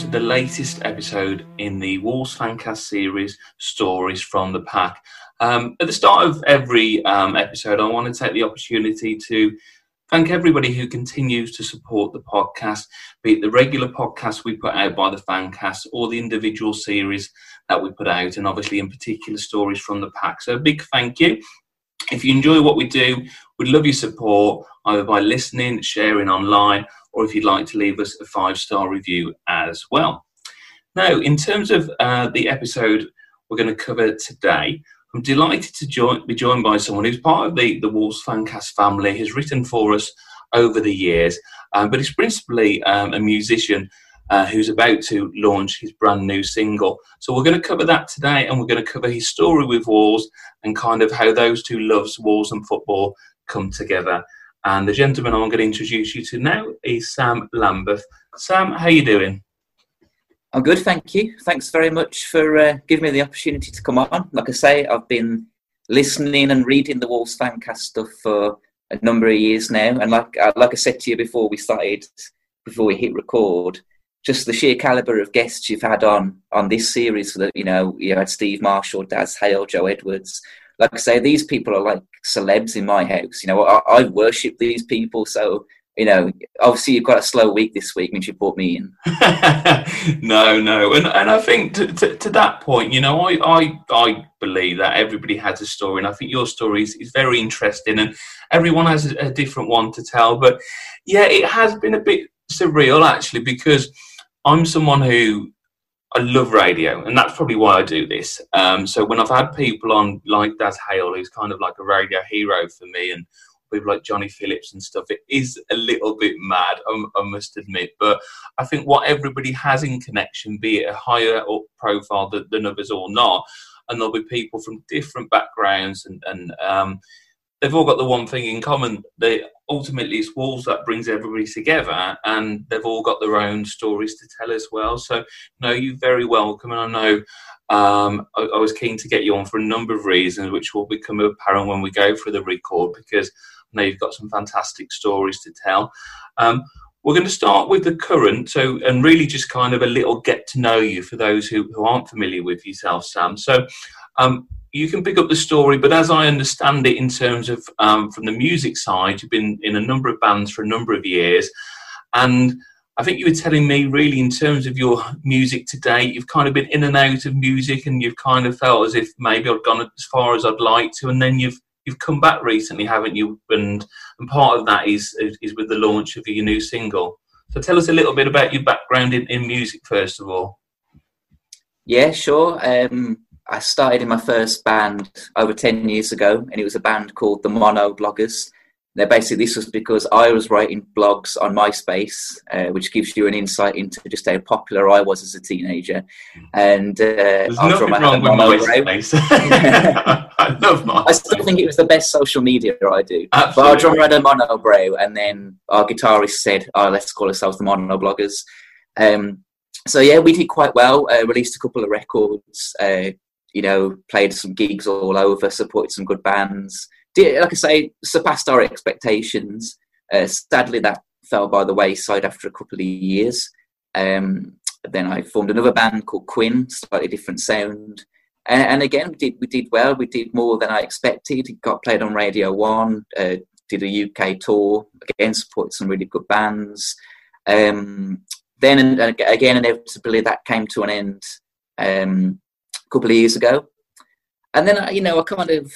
To the latest episode in the Wolves Fancast series, Stories from the Pack. Um, at the start of every um, episode, I want to take the opportunity to thank everybody who continues to support the podcast, be it the regular podcast we put out by the Fancast or the individual series that we put out, and obviously in particular stories from the pack. So a big thank you. If you enjoy what we do, we'd love your support either by listening, sharing online, or if you'd like to leave us a five star review as well. Now, in terms of uh, the episode we're going to cover today, I'm delighted to join, be joined by someone who's part of the, the Wolves Fancast family, has written for us over the years, um, but he's principally um, a musician uh, who's about to launch his brand new single. So we're going to cover that today, and we're going to cover his story with Wolves and kind of how those two loves, Wolves and football, come together. And the gentleman I'm going to introduce you to now is Sam Lambeth. Sam, how are you doing? I'm good, thank you. Thanks very much for uh, giving me the opportunity to come on. Like I say, I've been listening and reading the Wolves Fancast stuff for a number of years now, and like uh, like I said to you before we started, before we hit record, just the sheer caliber of guests you've had on on this series. That you know, you had Steve Marshall, Daz Hale, Joe Edwards, like I say, these people are like celebs in my house. You know, I, I worship these people. So, you know, obviously you've got a slow week this week, means you brought me in. no, no, and and I think to, to, to, that point, you know, I, I I believe that everybody has a story, and I think your story is, is very interesting, and everyone has a, a different one to tell. But yeah, it has been a bit surreal actually because I'm someone who I love radio, and that's probably why I do this. Um, so when I've had people on like Daz Hale, who's kind of like a radio hero for me, and people like Johnny Phillips and stuff, it is a little bit mad, I, I must admit. But I think what everybody has in connection, be it a higher up profile than, than others or not, and there'll be people from different backgrounds and, and um, they've all got the one thing in common. They ultimately it's Wolves that brings everybody together, and they've all got their own stories to tell as well. So, no, you're very welcome, and I know. Um, I, I, was keen to get you on for a number of reasons, which will become apparent when we go through the record, because I know you've got some fantastic stories to tell. Um, we're going to start with the current, so and really just kind of a little get to know you for those who, who aren't familiar with yourself, Sam. So, um, you can pick up the story, but as I understand it, in terms of um, from the music side, you've been in a number of bands for a number of years, and I think you were telling me really in terms of your music today, you've kind of been in and out of music, and you've kind of felt as if maybe I've gone as far as I'd like to, and then you've you've come back recently, haven't you? And and part of that is is with the launch of your new single. So tell us a little bit about your background in, in music, first of all. Yeah, sure. Um, I started in my first band over 10 years ago, and it was a band called the Mono Bloggers. Now, basically, this was because I was writing blogs on MySpace, uh, which gives you an insight into just how popular I was as a teenager. And uh, There's nothing wrong with MySpace. I love MySpace. I still think it was the best social media I do. Absolutely. But our drummer had a mono brow, and then our guitarist said, "Oh, let's call ourselves the Mono Bloggers." Um, so yeah, we did quite well. Uh, released a couple of records, uh, you know, played some gigs all over, supported some good bands. Did, like I say, surpassed our expectations. Uh, sadly, that fell by the wayside after a couple of years. Um, then I formed another band called Quinn, slightly different sound. And, and, again, we did, we did well. We did more than I expected. It got played on Radio 1, uh, did a UK tour, again, supported some really good bands. Um, then again, inevitably, that came to an end um, couple of years ago. And then, you know, I kind of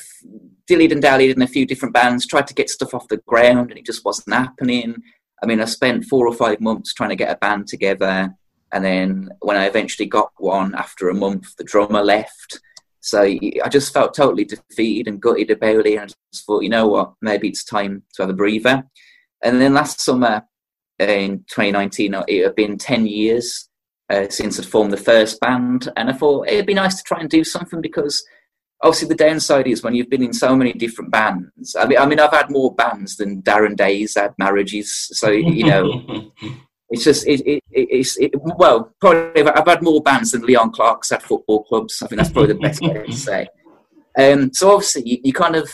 dillied and dallied in a few different bands, tried to get stuff off the ground, and it just wasn't happening. I mean, I spent four or five months trying to get a band together. And then when I eventually got one after a month, the drummer left. So I just felt totally defeated and gutted about it. And I just thought, you know what, maybe it's time to have a breather. And then last summer in 2019, it had been 10 years uh, since I'd formed the first band. And I thought it'd be nice to try and do something because obviously the downside is when you've been in so many different bands. I mean, I mean, I've had more bands than Darren Day's had marriages. So, you know. It's just it, it, it's it, well probably I've had more bands than Leon Clarke's had football clubs. I think that's probably the best way to say. Um, so obviously you, you, kind of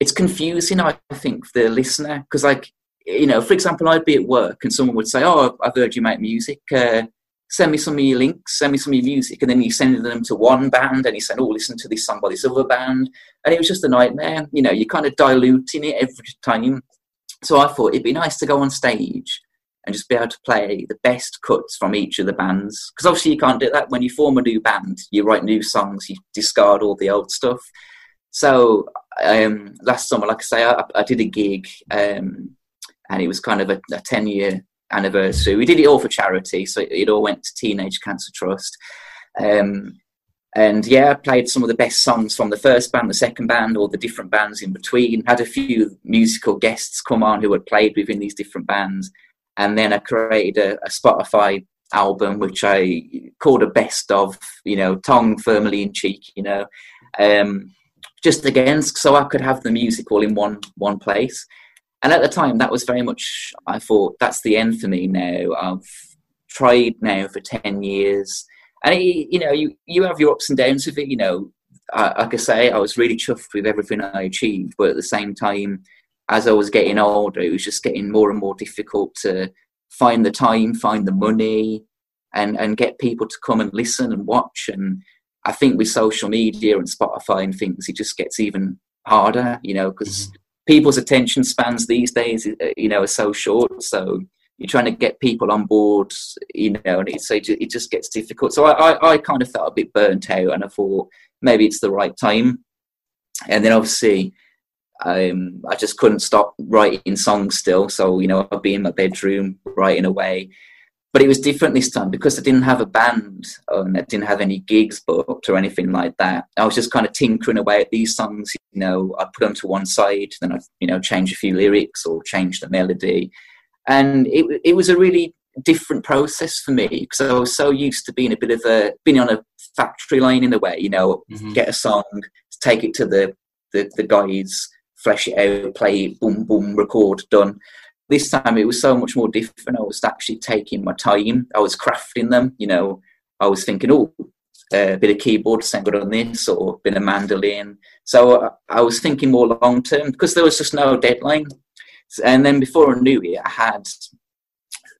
it's confusing. I think for the listener because like you know for example I'd be at work and someone would say oh I've heard you make music. Uh, send me some of your links, send me some of your music, and then you send them to one band, and you said, "Oh, listen to this song by this other band," and it was just a nightmare. You know, you're kind of diluting it every time. So I thought it'd be nice to go on stage and just be able to play the best cuts from each of the bands. Because obviously you can't do that when you form a new band. You write new songs, you discard all the old stuff. So um, last summer, like I say, I, I did a gig, um, and it was kind of a, a, ten year anniversary. We did it all for charity, so it, all went to Teenage Cancer Trust. Um, and yeah, I played some of the best songs from the first band, the second band, all the different bands in between. Had a few musical guests come on who had played within these different bands and then I created a, a Spotify album which I called a best of, you know, tongue firmly in cheek, you know, um, just against so I could have the music all in one one place. And at the time, that was very much I thought that's the end for me now. I've tried now for ten years, and it, you know, you you have your ups and downs with it. You know, I, like I say, I was really chuffed with everything I achieved, but at the same time, as I was getting older, it was just getting more and more difficult to find the time, find the money, and and get people to come and listen and watch. And I think with social media and Spotify and things, it just gets even harder, you know, because mm-hmm. People's attention spans these days, uh, you know, are so short. So you're trying to get people on board, you know, and it's, it just gets difficult. So I, I, I kind of felt a bit burnt out, and I thought maybe it's the right time. And then obviously um, I just couldn't stop writing songs still. So, you know, I'd be in my bedroom writing away. But it was different this time because I didn't have a band and I didn't have any gigs booked or anything like that. I was just kind of tinkering away at these songs. You know, I'd put them to one side, then I'd, you know, change a few lyrics or change the melody. And it, it was a really different process for me because I was so used to being a bit of a, being on a factory line in a way, you know, mm-hmm. get a song, take it to the, the, the guys, flesh it out, play it, boom, boom, record, done. This time it was so much more different. I was actually taking my time. I was crafting them. You know, I was thinking, oh, a bit of keyboard sound good on this, or a bit of mandolin. So I was thinking more long term because there was just no deadline. And then before I knew it, I had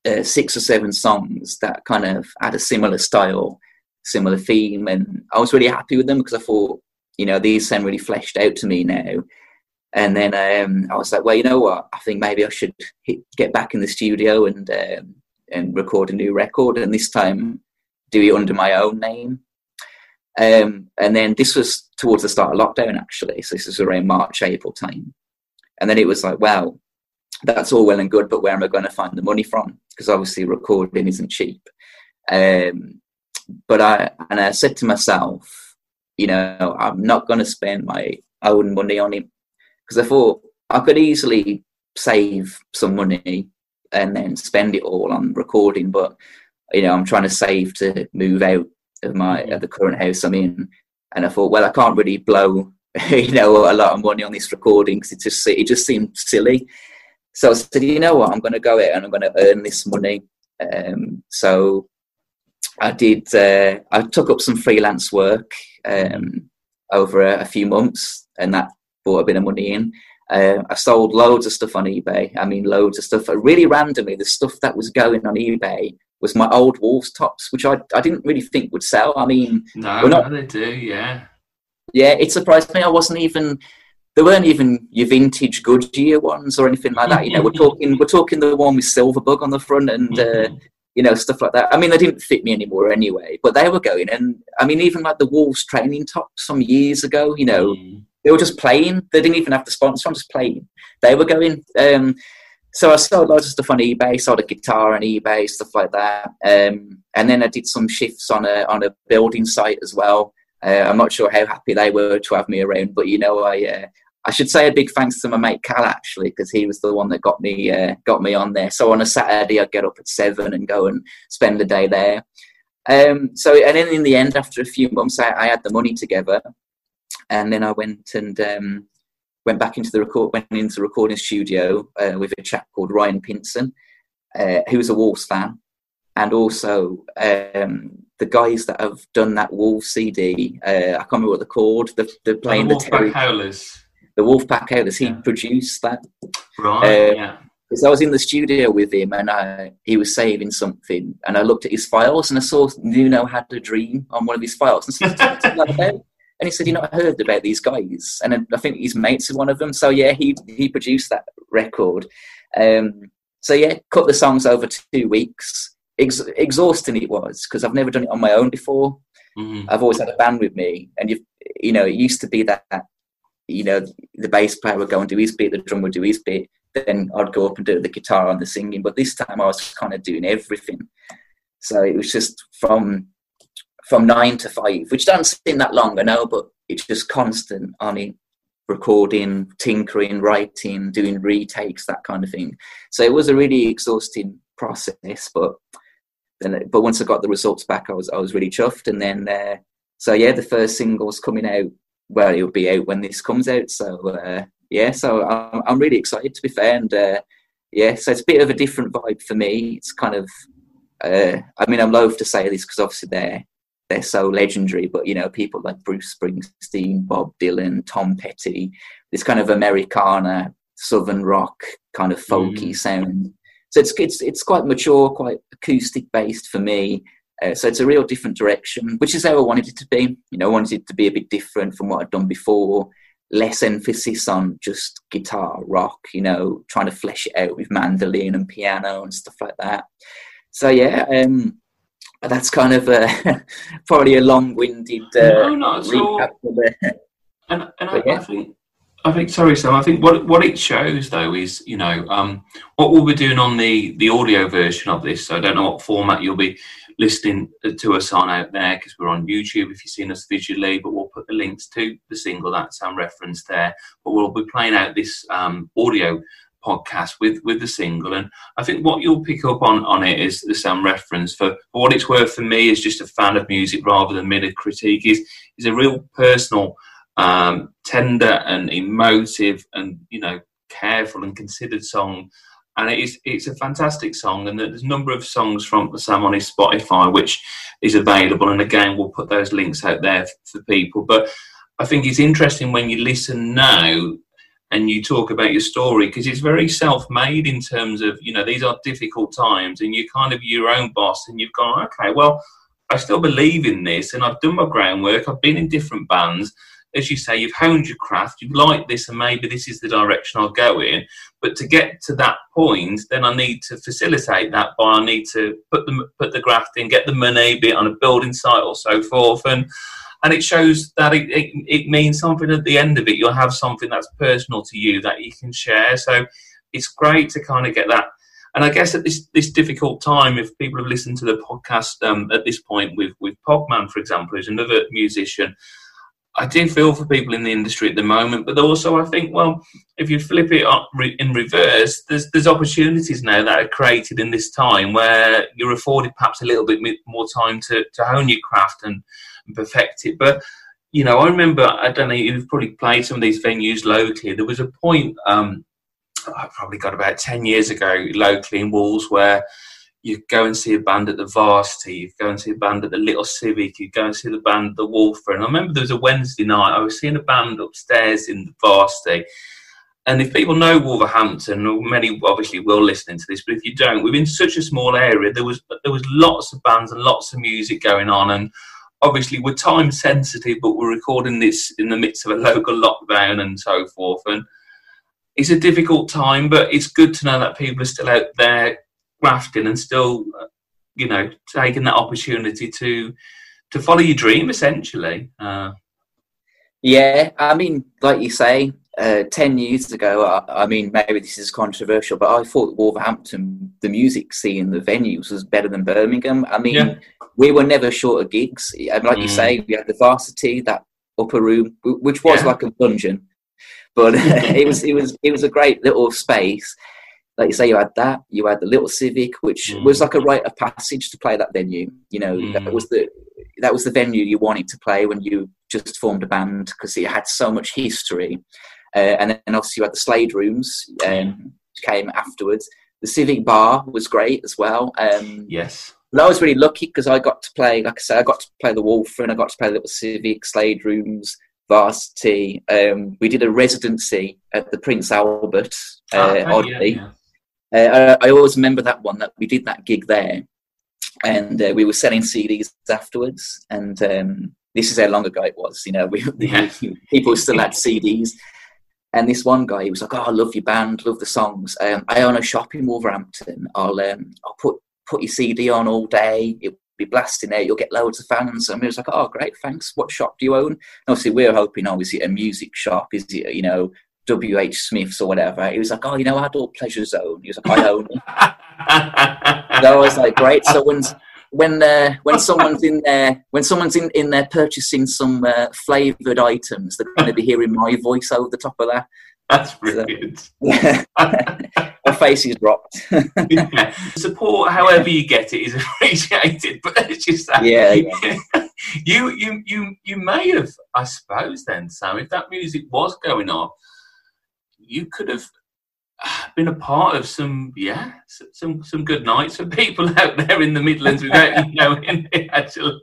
uh, six or seven songs that kind of had a similar style, similar theme, and I was really happy with them because I thought, you know, these sound really fleshed out to me now. And then um, I was like, well, you know what? I think maybe I should hit, get back in the studio and um, and record a new record, and this time do it under my own name. Um, and then this was towards the start of lockdown, actually. So this was around March, April time. And then it was like, well, that's all well and good, but where am I going to find the money from? Because obviously recording isn't cheap. Um, but I and I said to myself, you know, I'm not going to spend my own money on it because I thought I could easily save some money and then spend it all on recording, but you know I'm trying to save to move out of my mm-hmm. of the current house I'm in, and I thought, well, I can't really blow you know a lot of money on this recording because it just it just seemed silly. So I said, you know what, I'm going to go out and I'm going to earn this money. Um, so I did. Uh, I took up some freelance work um, over a, a, few months, and that brought a bit of money in. Uh, I sold loads of stuff on eBay. I mean, loads of stuff. Really randomly, the stuff that was going on eBay was my old Wolves tops, which I, I didn't really think would sell. I mean, no, not, they do, yeah. Yeah, it surprised me. I wasn't even. There weren't even your vintage Goodyear ones or anything like that. You know, we're talking we're talking the one with Silverbug on the front and uh, you know, stuff like that. I mean, they didn't fit me anymore anyway, but they were going. And I mean, even like the Wolves training tops some years ago, you know, mm. They were just playing. They didn't even have the sponsor, I'm just playing. They were going. Um, so I sold loads of stuff on eBay, sold a guitar on eBay, stuff like that. Um, and then I did some shifts on a on a building site as well. Uh, I'm not sure how happy they were to have me around, but you know, I uh, I should say a big thanks to my mate Cal actually, because he was the one that got me uh, got me on there. So on a Saturday, I'd get up at seven and go and spend the day there. Um, so and then in the end, after a few months, I, I had the money together, and then I went and um, went back into the record went into the recording studio uh, with a chap called Ryan Pinson, uh, who was a Wolves fan, and also um, the guys that have done that Wolves CD. Uh, I can't remember what they're called. They're, they're playing the, the Terry. Howlers the Wolfpack Howlers. He yeah. produced that. Right. Uh, yeah. Because I was in the studio with him and I, he was saving something, and I looked at his files and I saw Nuno had a dream on one of his files. And, said, and he said, "You not heard about these guys?" And I think his mates are one of them. So yeah, he he produced that record. Um, so yeah, cut the songs over two weeks. Ex- exhausting it was because I've never done it on my own before. Mm-hmm. I've always had a band with me, and you you know it used to be that, you know, the bass player would go and do his bit, the drummer would do his bit, then I'd go up and do the guitar and the singing. But this time I was kind of doing everything. So it was just from from nine to five, which doesn't seem that long, I know, but it's just constant on it, recording, tinkering, writing, doing retakes, that kind of thing. So it was a really exhausting process, but then, but once I got the results back, I was I was really chuffed. And then, uh, so yeah, the first single's coming out well, it'll be out when this comes out. So uh, yeah, so I'm, I'm really excited to be fair, and uh, yeah, so it's a bit of a different vibe for me. It's kind of, uh, I mean, I'm loath to say this because obviously they're they're so legendary, but you know, people like Bruce Springsteen, Bob Dylan, Tom Petty, this kind of Americana, southern rock kind of folky mm. sound. So it's it's it's quite mature, quite acoustic based for me. Uh, so it's a real different direction, which is how I wanted it to be. You know, I wanted it to be a bit different from what I'd done before. Less emphasis on just guitar, rock. You know, trying to flesh it out with mandolin and piano and stuff like that. So yeah, um, that's kind of a, probably a long-winded uh, no, not recap. and and I, yeah. I think I think sorry, Sam. I think what what it shows though is you know um, what we'll be doing on the the audio version of this. So I don't know what format you'll be listening to us on out there because we're on YouTube if you've seen us visually, but we'll put the links to the single that Sam referenced there. But we'll be playing out this um, audio podcast with with the single. And i think what you'll pick up on on it is the sam reference for, for what it's worth for me as just a fan of music rather than mere critique. Is is a real personal um, tender and emotive and you know careful and considered song. And it is it's a fantastic song. And there's a number of songs from sam on his spotify which is available. And again we'll put those links out there for people. But i think it's interesting when you listen now and you talk about your story because it's very self-made in terms of you know these are difficult times and you're kind of your own boss and you've gone okay well i still believe in this and i've done my groundwork. I've been in different bands. As you say, you've honed your craft, you like this, and maybe this is the direction I'll go in. But to get to that point, then I need to facilitate that by I need to put the put the graft in, get the money, be it on a building site or so forth, and and it shows that it, it, it means something at the end of it. You'll have something that's personal to you that you can share. So it's great to kind of get that. And I guess at this this difficult time, if people have listened to the podcast um, at this point with with Pogman, for example, who's another musician I do feel for people in the industry at the moment, but also I think, well, if you flip it up in reverse, there's there's opportunities now that are created in this time where you're afforded perhaps a little bit more time to, to hone your craft and, and perfect it. But you know, I remember I don't know you've probably played some of these venues locally. There was a point um, I probably got about ten years ago locally in Walls where you go and see a band at the Varsity, you go and see a band at the Little Civic, you go and see the band at the Wolfer. And I remember there was a Wednesday night, I was seeing a band upstairs in the Varsity. And if people know Wolverhampton, many obviously will listen to this, but if you don't, within such a small area, there was there was lots of bands and lots of music going on, and obviously we're time sensitive, but we're recording this in the midst of a local lockdown and so forth. And it's a difficult time, but it's good to know that people are still out there grafting and still you know taking that opportunity to to follow your dream essentially. Uh, yeah, I mean, like you say, uh, 10 years ago, I, I, mean, maybe this is controversial, but I thought Wolverhampton, the music scene, the venues was better than Birmingham. I mean, yeah. we were never short of gigs. And like mm. you say, we had the varsity, that upper room, which was yeah. like a dungeon, but it was, it was, it was a great little space. Like you say, you had that, you had the little Civic, which mm. was like a rite of passage to play that venue. You know, mm. that was the, that was the venue you wanted to play when you just formed a band because it had so much history. Uh, and then obviously you had the Slade rooms, um, came afterwards. The Civic Bar was great as well. Um, yes. But I was really lucky because I got to play, like I said, I got to play the Wolf and I got to play Little Civic, Slade rooms, Varsity. Um, we did a residency at the Prince Albert, uh, oh, oddly. Yeah, yeah. Uh, I, I, always remember that one that we did that gig there, and uh, we were selling CDs afterwards. And um, this is how long ago it was. You know, we, yeah. people still had CDs, and this one guy, he was like, "Oh, I love your band, love the songs. Um, I own a shop in Wolverhampton. I'll um, I'll put put your CD on all day. It'll be blasting there. You'll get loads of fans." And we was like, "Oh, great, thanks. What shop do you own?" And obviously, we are hoping, oh, is it a music shop? Is it you know W. H. Smith's or whatever? He was like, "Oh, you know, Adult Pleasure Zone." He was like, "I own it." so I was like, "Great." So when when uh, when someone's in there when someone's in, in there purchasing some uh, flavored items, they're going to be hearing my voice over the top of that. That's brilliant. So. My face is dropped. yeah. Support, however you get it, is appreciated. But it's just that. Yeah, yeah. you, you, you, you may have, I suppose, then, Sam, if that music was going on, you could have been a part of some yeah some some good nights for people out there in the Midlands without you knowing it actually.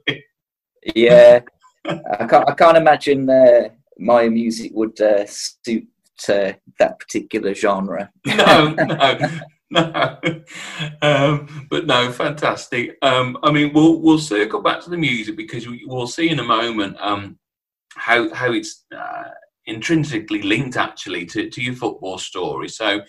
Yeah, I can't I can't imagine uh, my music would uh, suit uh, that particular genre. no, no. No, um, but no, fantastic. Um, I mean, we'll we'll circle back to the music because we'll see in a moment um, how how it's uh, intrinsically linked actually to, to your football story. So,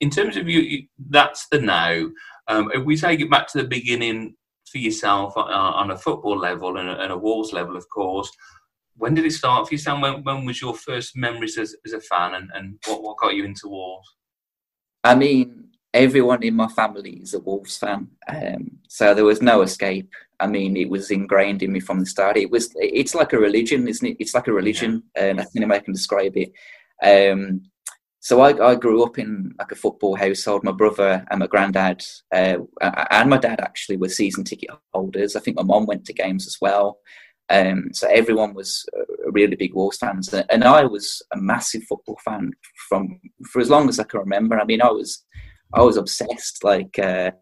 in terms of you, that's the now. Um, if we take it back to the beginning for yourself uh, on a football level and a, and a Wolves level, of course, when did it start for you, Sam? When, when was your first memories as, as a fan and, and what, what got you into Wolves? I mean, everyone in my family is a Wolves fan, um, so there was no escape. I mean, it was ingrained in me from the start. It was, it's like a religion, isn't it? It's like a religion, yeah. and I think I can describe it. Um, so I, I, grew up in like a football household. My brother and my granddad uh, and my dad actually were season ticket holders. I think my mom went to games as well. Um, so everyone was really big Wolves fans, and I was a massive football fan from for as long as I can remember. I mean, I was I was obsessed. Like uh,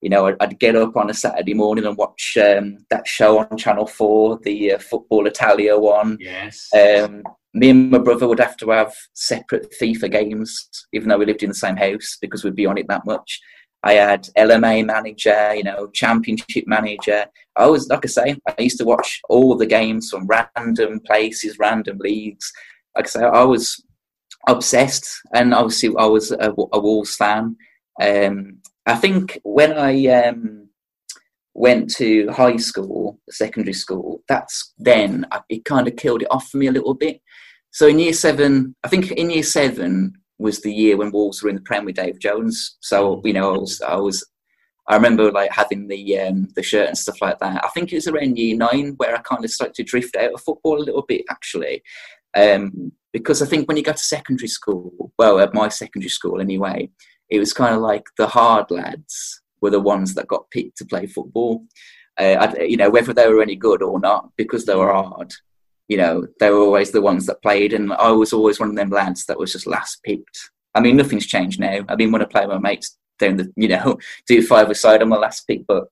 you know, I'd, I'd, get up on a Saturday morning and watch um, that show on Channel Four, the uh, Football Italia one. Yes. Um, me and my brother would have to have separate FIFA games, even though we lived in the same house, because we'd be on it that much. I had LMA manager, you know, championship manager. I was, like I say, I used to watch all the games from random places, random leagues. Like I say, I was obsessed, and obviously I was a, a Wolves fan. Um, I think when I um, went to high school, secondary school, that's then it kind of killed it off for me a little bit. So in year seven, I think in year seven was the year when Wolves were in the Prem with Dave Jones. So you know, I was, I was, I remember like having the um, the shirt and stuff like that. I think it was around year nine where I kind of started to drift out of football a little bit, actually. Um, because I think when you go to secondary school, well, at my secondary school anyway, it was kind of like the hard lads were the ones that got picked to play football. Uh, you know, whether they were any good or not, because they were hard. You know, they were always the ones that played, and I was always one of them lads that was just last picked. I mean, nothing's changed now. I mean, when I play with my mates down the, you know, do five aside, I'm a last pick, but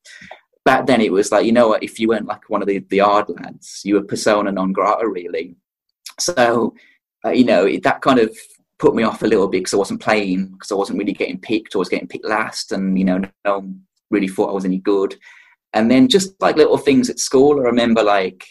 back then it was like, you know what, if you weren't like one of the, the hard lads, you were persona non grata, really. So, uh, you know, that kind of put me off a little bit because I wasn't playing because I wasn't really getting picked. I was getting picked last, and you know, no one really thought I was any good. And then just like little things at school, I remember like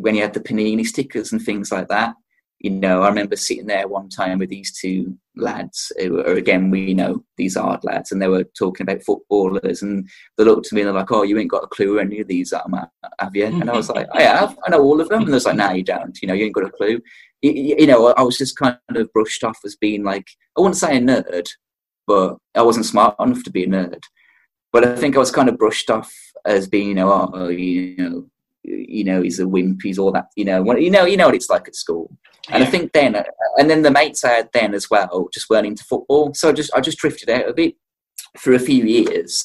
when you had the panini stickers and things like that. you know, I remember sitting there one time with these two lads, uh, who are, again, we know these art lads, and they were talking about footballers, and they looked at me and they're like, "Oh, you ain't got a clue any of these are, have you?" And I was like, "I have, I know all of them." And they're like, "No, you don't. You know, you ain't got a clue." You, you know, I was just kind of brushed off as being like, I wouldn't say a nerd, but I wasn't smart enough to be a nerd. But I think I was kind of brushed off as being, you know, oh, you know, you know, he's a wimp, he's all that, you know, you know, you know what it's like at school. And yeah. I think then, and then the mates I had then as well, just weren't into football. So I just, I just drifted out of it for a few years.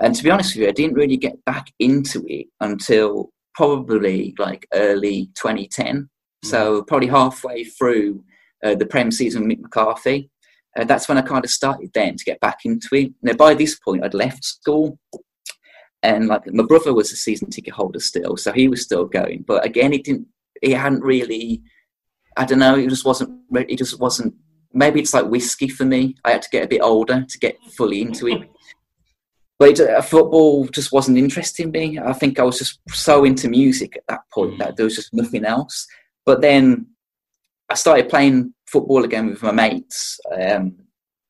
And to be honest with you, I didn't really get back into it until probably like early 2010. So probably halfway through uh, the Prem season with Mick McCarthy. Uh, that's when I kind of started then to get back into it. Now by this point, I'd left school and like my brother was a season ticket holder still, so he was still going. But again, he didn't. He hadn't really. I don't know. It just wasn't. It just wasn't. Maybe it's like whiskey for me. I had to get a bit older to get fully into it. But it, uh, football just wasn't interesting me. I think I was just so into music at that point that there was just nothing else. But then I started playing football again with my mates. Um,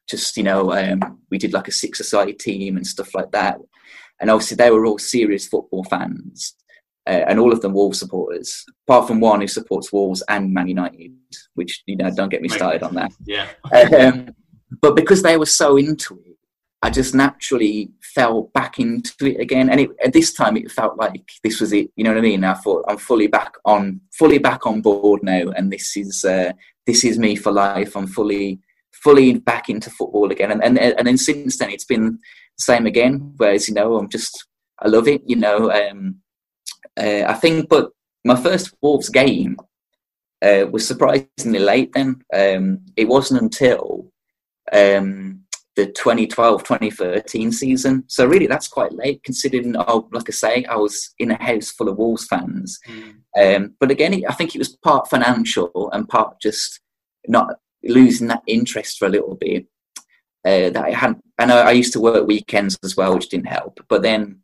just you know, um, we did like a six-a-side team and stuff like that and obviously they were all serious football fans, uh, and all of them Wolves supporters, apart from one who supports Wolves and Man United, which you know don't get me started on that. Yeah. um, but because they were so into it, I just naturally fell back into it again, and it, at this time it felt like this was it. You know what I mean? I thought I'm fully back on, fully back on board now, and this is uh, this is me for life. I'm fully fully back into football again, and and and then since then it's been the same again. Whereas you know, I'm just I love it. You know, um, uh, I think, but my first Wolves game uh, was surprisingly late. Then um, it wasn't until um, the 2012-2013 season. So really, that's quite late considering. Oh, like I say, I was in a house full of Wolves fans. Mm. Um, but again, I think it was part financial and part just not losing that interest for a little bit uh, that I hadn't. And I, I used to work weekends as well, which didn't help. But then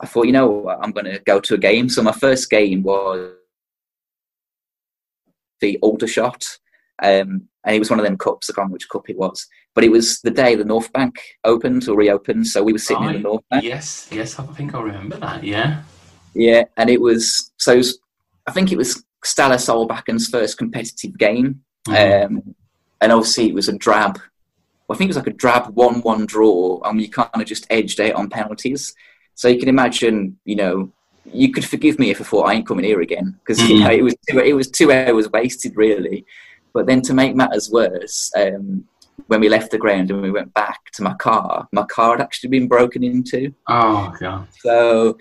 I thought, you know, I'm going to go to a game. So my first game was the Aldershot. Um, and it was one of them cups. I can't remember which cup it was, but it was the day the North Bank opened or reopened. So we were sitting in the North Bank. Yes, yes, I think I remember that. Yeah, yeah, and it was so. It was, I think it was Ståle Solbakken's first competitive game, mm-hmm. um, and obviously it was a drab I think it was like a drab one-one draw, and we kind of just edged it on penalties. So you can imagine, you know, you could forgive me if I thought I ain't coming here again because mm-hmm. you know it was two, it was two hours wasted really. But then to make matters worse, um, when we left the ground and we went back to my car, my car had actually been broken into. Oh god! So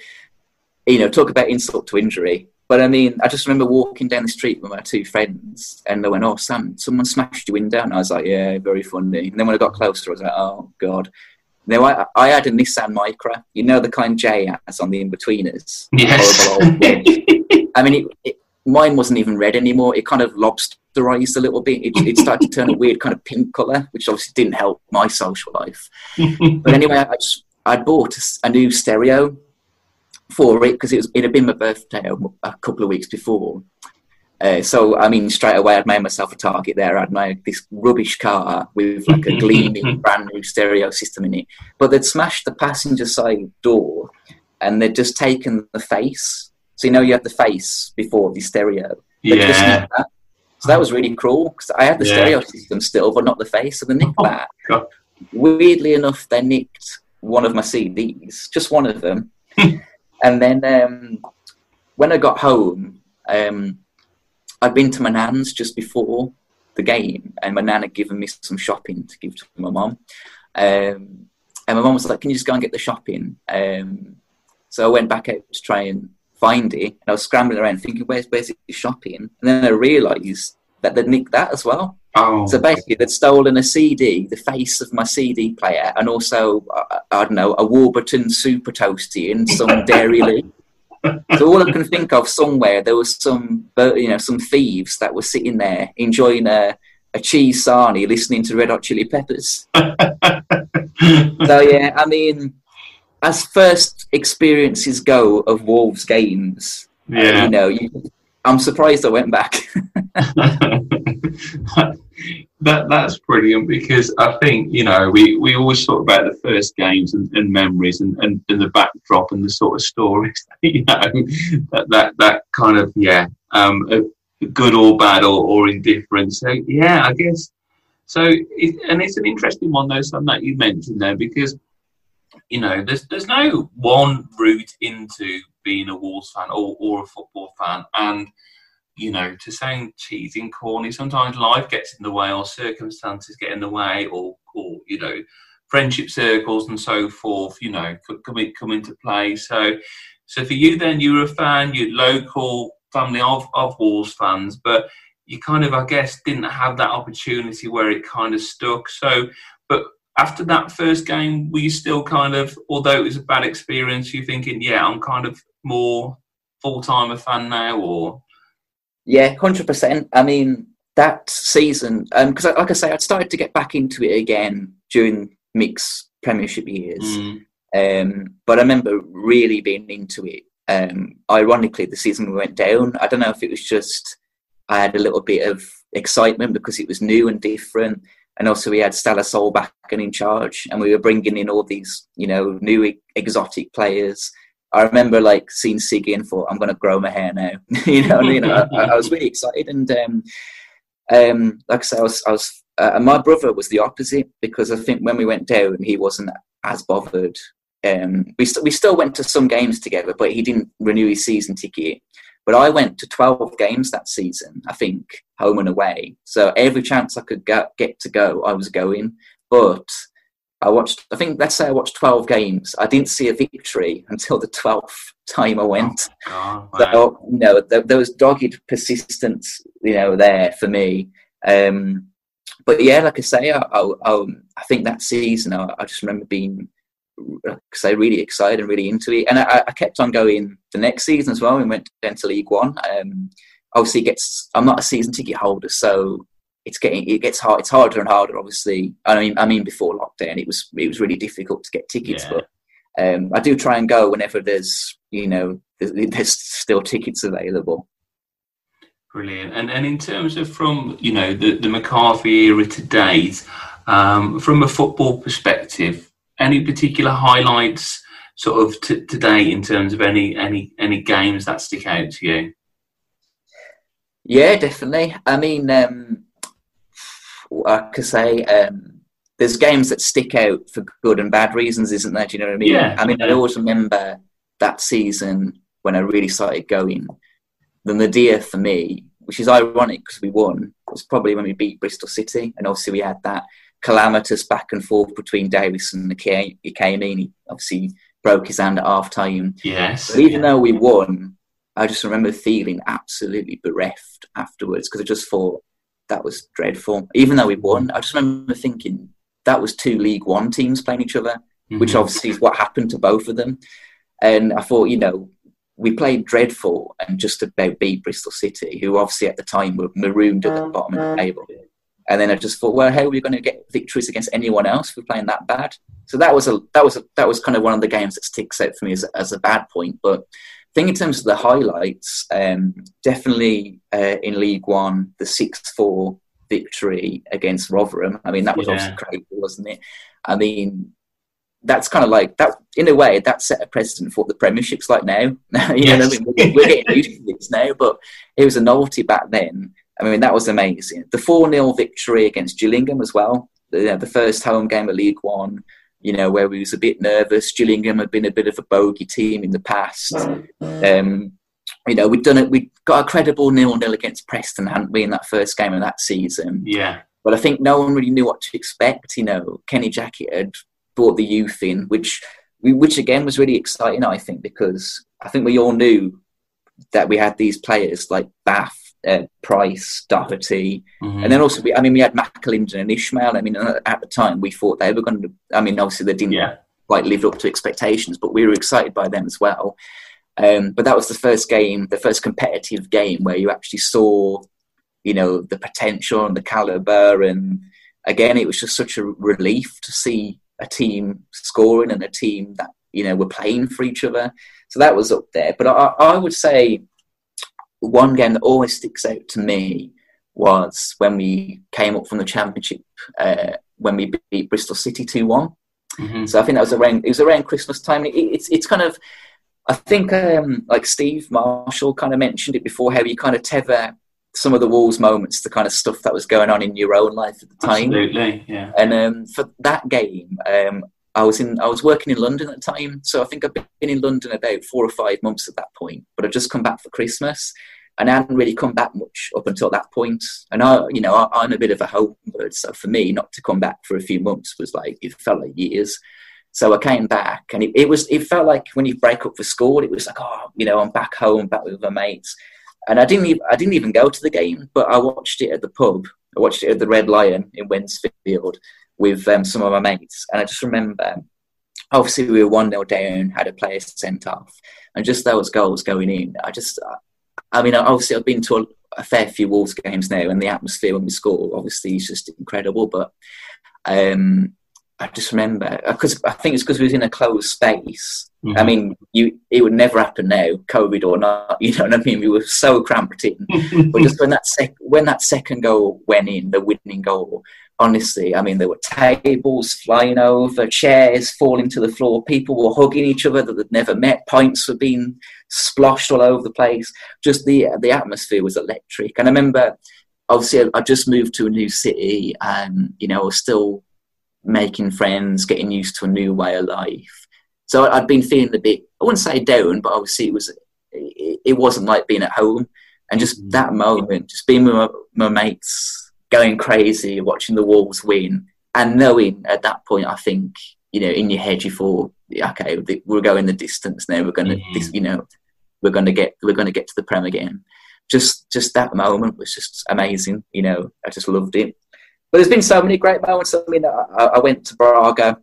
you know, talk about insult to injury. But I mean, I just remember walking down the street with my two friends, and they went, "Oh, Sam, someone smashed your window." And I was like, "Yeah, very funny." And then when I got closer, I was like, "Oh God." Now I, I had a Nissan Micra, you know the kind Jay has on the in-betweeners. Yes. I mean, it, it, mine wasn't even red anymore. It kind of lobsterized a little bit. It, it started to turn a weird kind of pink color, which obviously didn't help my social life. but anyway, I just I bought a, new stereo for it because it was it had been my birthday a, couple of weeks before. Uh, so I mean, straight away I'd made myself a target there. I'd made this rubbish car with like a gleaming brand new stereo system in it, but they'd smashed the passenger side door and they'd just taken the face. So you know you have the face before the stereo. Yeah. That. So that was really cruel because I had the yeah. stereo system still, but not the face. So they nicked oh, that. God. Weirdly enough, they nicked one of my CDs, just one of them. And then um, when I got home, um, I'd been to my nan's just before the game, and my nan had given me some shopping to give to my mum. Um, and my mum was like, "Can you just go and get the shopping?" Um, so I went back out to try and find it, and I was scrambling around thinking, "Where's where's it shopping?" And then I realised that they'd nicked that as well. Oh. So basically, they'd stolen a CD, the face of my CD player, and also, uh, I don't know, a Warburton Super Toasty and some Dairy So all I can think of somewhere, there was some, you know, some thieves that were sitting there enjoying a, a cheese sarnie, listening to Red Hot Chili Peppers. so yeah, I mean, as first experiences go of Wolves games, yeah. Uh, you know, you, I'm surprised I went back. that that's brilliant because I think you know we, we always talk about the first games and, and memories and, and, and, the backdrop and the sort of stories you know that that, that kind of yeah um, good or bad or, or indifferent. So yeah, I guess so. It, and it's an interesting one though, something that you mentioned there because you know there's there's no one route into being a Wolves fan or, or a football fan and you know, to sound cheesy and corny, sometimes life gets in the way or circumstances get in the way or, or you know, friendship circles and so forth, you know, come, come into play. So, so for you then, you were a fan, you're local family of, of Wolves fans, but you kind of, I guess, didn't have that opportunity where it kind of stuck. So, but after that first game, were you still kind of, although it was a bad experience, you thinking, yeah, I'm kind of more full time a fan now, or yeah, hundred percent. I mean, that season, because um, like I say, I'd started to get back into it again during Mick's Premiership years. Mm. Um, but I remember really being into it. Um, ironically, the season we went down, I don't know if it was just I had a little bit of excitement because it was new and different, and also we had Stella Sol back and in charge, and we were bringing in all these, you know, new exotic players I remember like seeing Siggy and thought, I'm going to grow my hair now. you know, I mean, I, I, was really excited, and um, um, like I said, I was, I was uh, my brother was the opposite because I think when we went down, he wasn't as bothered. Um, we st- we still went to some games together, but he didn't renew his season ticket. But I went to 12 games that season, I think, home and away. So every chance I could get, get to go, I was going. But I watched, I think, let's say I watched 12 games. I didn't see a victory until the 12th time I went. Oh, wow. So, you know, there, there, was dogged persistence, you know, there for me. Um, but yeah, like I say, I, I, I think that season, I, I, just remember being, I say, really excited and really into it. And I, I, kept on going the next season as well. We went down to League One. Um, obviously, gets, I'm not a season ticket holder, so it's getting it gets hard. It's harder and harder. Obviously, I mean, I mean, before lockdown, it was it was really difficult to get tickets. Yeah. But um, I do try and go whenever there's you know there's, there's still tickets available. Brilliant. And and in terms of from you know the the McCarthy era to date, um, from a football perspective, any particular highlights sort of t- today in terms of any any any games that stick out to you? Yeah, definitely. I mean, um, I could say um, there's games that stick out for good and bad reasons, isn't there? Do you know what I mean? Yeah. I mean, I always remember that season when I really started going. The nadir for me, which is ironic because we won, was probably when we beat Bristol City, and obviously we had that calamitous back and forth between Davis and Ikeme. He obviously broke his hand at half time. Yes. But even though we won, I just remember feeling absolutely bereft afterwards because I just thought that was dreadful. Even though we won, I just remember thinking that was two League One teams playing each other, mm-hmm. which obviously is what happened to both of them. And I thought, you know, we played dreadful and just about beat Bristol City, who obviously at the time were marooned at the bottom of the mm-hmm. table. And then I just thought, well, how are we going to get victories against anyone else if we're playing that bad? So that was a that was a, that was kind of one of the games that sticks out for me as, as a bad point. But I think in terms of the highlights, um, definitely uh, in League One, the 6 4 victory against Rotherham. I mean, that was yeah. obviously crazy, wasn't it? I mean, that's kind of like that in a way that set a precedent for what the premiership's like now you yes. know I mean? we're, we're, getting used to this now but it was a novelty back then i mean that was amazing the 4-0 victory against gillingham as well the, the first home game of league one you know, where we was a bit nervous. Gillingham had been a bit of a bogey team in the past. Um, you know, we'd done it. We got a credible nil-nil against Preston, hadn't we, in that first game of that season? Yeah. But I think no one really knew what to expect. You know, Kenny Jackett had brought the youth in, which, which again was really exciting. I think because I think we all knew that we had these players like Batth uh, Price, Doherty, mm-hmm. and then also we, I mean we had McAlinden and Ismail. I mean at the time we thought they were going to. I mean obviously they didn't yeah. quite live up to expectations, but we were excited by them as well. Um, but that was the first game, the first competitive game where you actually saw, you know, the potential and the caliber, and again it was just such a relief to see a team scoring and a team that you know were playing for each other. So that was up there. But I, I would say one game that always sticks out to me was when we came up from the championship uh, when we beat Bristol City two one. Mm-hmm. So I think that was around it was around Christmas time. It, it's it's kind of I think um, like Steve Marshall kind of mentioned it before how you kind of tether some of the Wolves moments to kind of stuff that was going on in your own life at the time. Absolutely, yeah. And um, for that game, um, I was in I was working in London at the time, so I think I've been in London about four or five months at that point. But I'd just come back for Christmas, and I hadn't really come back much up until that point. And I, you know, I, am a bit of a homebird, so for me, not to come back for a few months was like it felt like years. So I came back, and it, it was it felt like when you break up for school, it was like oh, you know, I'm back home, back with my mates. And I didn't even, I didn't even go to the game, but I watched it at the pub. I watched it at the Red Lion in Wednesfield with um, some of my mates, and I just remember. Obviously, we were one 0 down, had a player sent off, and just those goals going in. I just, I mean, obviously, I've been to a, a fair few Wolves games now, and the atmosphere when we score, obviously, is just incredible. But um, I just remember because I think it's because we was in a closed space. Mm-hmm. I mean, you it would never happen now, COVID or not. You know what I mean? We were so cramped in. but just when that sec- when that second goal went in, the winning goal, honestly, I mean, there were tables flying over, chairs falling to the floor, people were hugging each other that they'd never met, pints were being splashed all over the place. Just the the atmosphere was electric. And I remember, obviously, I just moved to a new city, and you know, I was still making friends, getting used to a new way of life. So I'd been feeling a bit, I wouldn't say down, but obviously it was, it, wasn't like being at home. And just mm. that moment, just being with my, my mates, going crazy, watching the Wolves win, and knowing at that point, I think, you know, in your head, you thought, okay, we're going the distance now. We're going to, mm-hmm. you know, we're going to get, we're going to get to the Prem again. Just, just that moment was just amazing. You know, I just loved it. But there's been so many great moments. I mean, I, I went to Braga.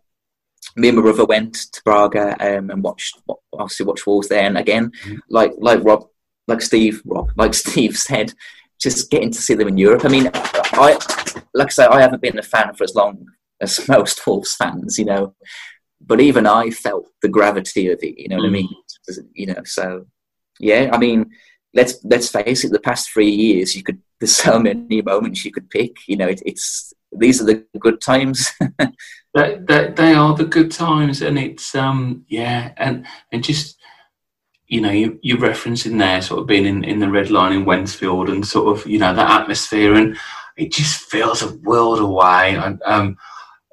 Me and my brother went to Braga um, and watched, obviously, watched Wolves there. And again, mm-hmm. like like Rob, like Steve, Rob, like Steve said, just getting to see them in Europe. I mean, I like I say, I haven't been a fan for as long as most Wolves fans, you know. But even I felt the gravity of it. You know what mm. I mean? You know, so yeah. I mean, let's let's face it. The past three years, you could there's so many moments you could pick. You know, it, it's these are the good times. that, that they are the good times, and it's um yeah, and and just you know you you're referencing there sort of being in, in the Red Lion in Wednesfield and sort of you know that atmosphere, and it just feels a world away. And, um,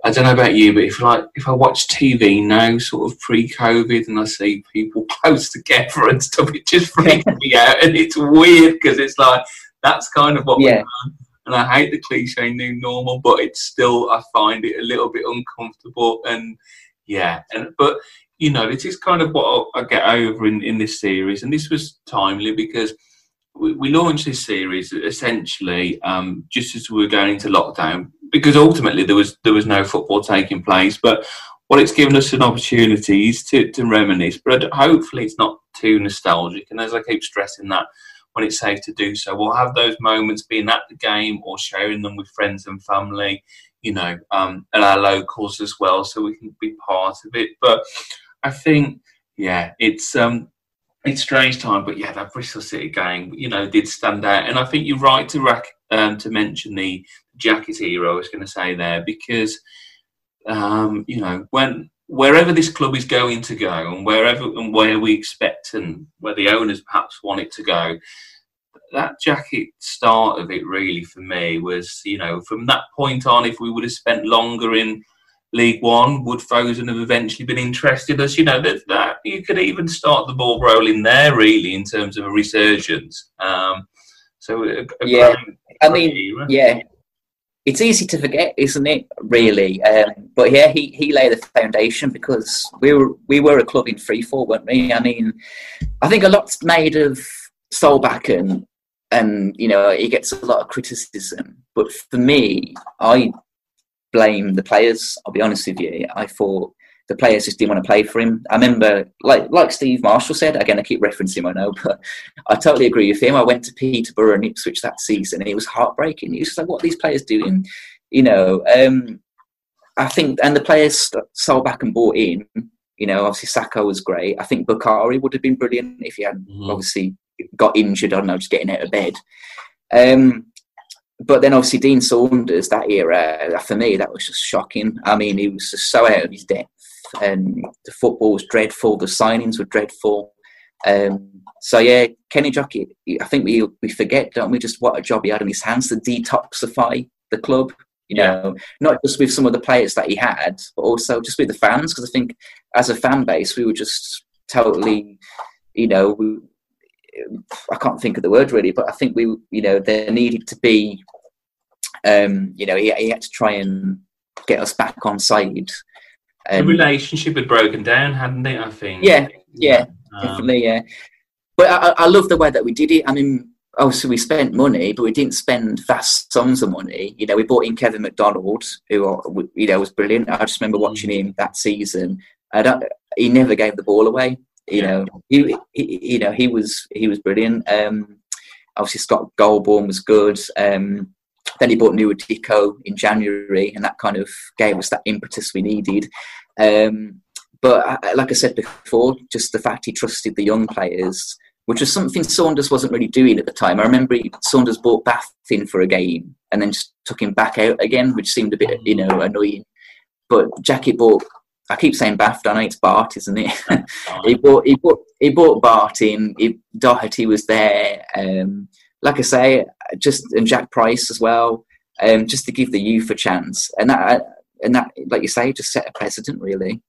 I don't know about you, but if like if I watch TV now, sort of pre-COVID, and I see people close together and stuff, it just freaks me out, and it's weird because it's like that's kind of what yeah. we're And I hate the cliche new normal, but it's still I find it a little bit uncomfortable. And yeah, and but you know, it is kind of what I get over in, in this series, and this was timely because we, launched this series essentially um, just as we were going into lockdown because ultimately there was there was no football taking place, but what it's given us an opportunity is to, to reminisce, but hopefully it's not too nostalgic. And as I keep stressing that, when it's safe to do so. We'll have those moments being at the game or sharing them with friends and family, you know, um, our locals as well, so we can be part of it. But I think, yeah, it's um, it's strange time, but yeah, that Bristol City game, you know, did stand out, and I think you're right to um, to mention the Jackett era. I was going to say there because, um, you know, when wherever this club is going to go and wherever and where we expect and where the owners perhaps want it to go that Jackett start of it really for me was you know from that point on if we would have spent longer in league one would Fosun have eventually been interested as you know that, that you could even start the ball rolling there really in terms of a resurgence um, so a, a yeah great, i mean yeah it's easy to forget, isn't it? Really, um, but yeah, he, he laid the foundation because we were we were a club in free fall, weren't we? I mean, I think a lot's made of Solbakken, and you know he gets a lot of criticism. But for me, I blame the players. I'll be honest with you. I thought the players just didn't want to play for him. I remember, like like Steve Marshall said, again, I keep referencing him, I know, but I totally agree with him. I went to Peterborough and Ipswich that season, and it was heartbreaking. It was just like, what are these players doing? You know, um, I think, and the players Solbakken bought in. You know, obviously Sakho was great. I think Bukhari would have been brilliant if he had mm-hmm. obviously got injured. I don't know, just getting out of bed. Um, but then obviously Dean Saunders, that era, for me, that was just shocking. I mean, he was just so out of his depth, and the football was dreadful. The signings were dreadful. Um, so yeah, Kenny Jackett. I think we we forget, don't we, just what a job he had in his hands to detoxify the club. You know, not just with some of the players that he had, but also just with the fans. Because I think as a fan base, we were just totally, you know, we, I can't think of the word really, but I think we, you know, there needed to be, um, you know, he, he had to try and get us back on side. Um, the relationship had broken down, hadn't it? I think. Yeah, yeah, um, definitely, yeah. But I, I love the way that we did it. I mean, obviously we spent money, but we didn't spend vast sums of money. You know, we bought in Kevin McDonald, who you know was brilliant. I just remember watching mm. him that season. And he never gave the ball away. You know, he, he, you know he was he was brilliant. Um, obviously, Scott Golbourne was good. Um, then he bought Nouha Dicko in January, and that kind of gave us that impetus we needed. Um, but uh, like I said before, just the fact he trusted the young players, which was something Saunders wasn't really doing at the time. I remember he, Saunders bought Bath in for a game and then just took him back out again, which seemed a bit, you know, annoying. But Jackett bought I keep saying Bath, I know it's Batth, isn't it? he bought he bought he bought Batth in. He, Doherty was there. Um, like I say, just and Jack Price as well, um, just to give the youth a chance. And that and that, like you say, just set a precedent really.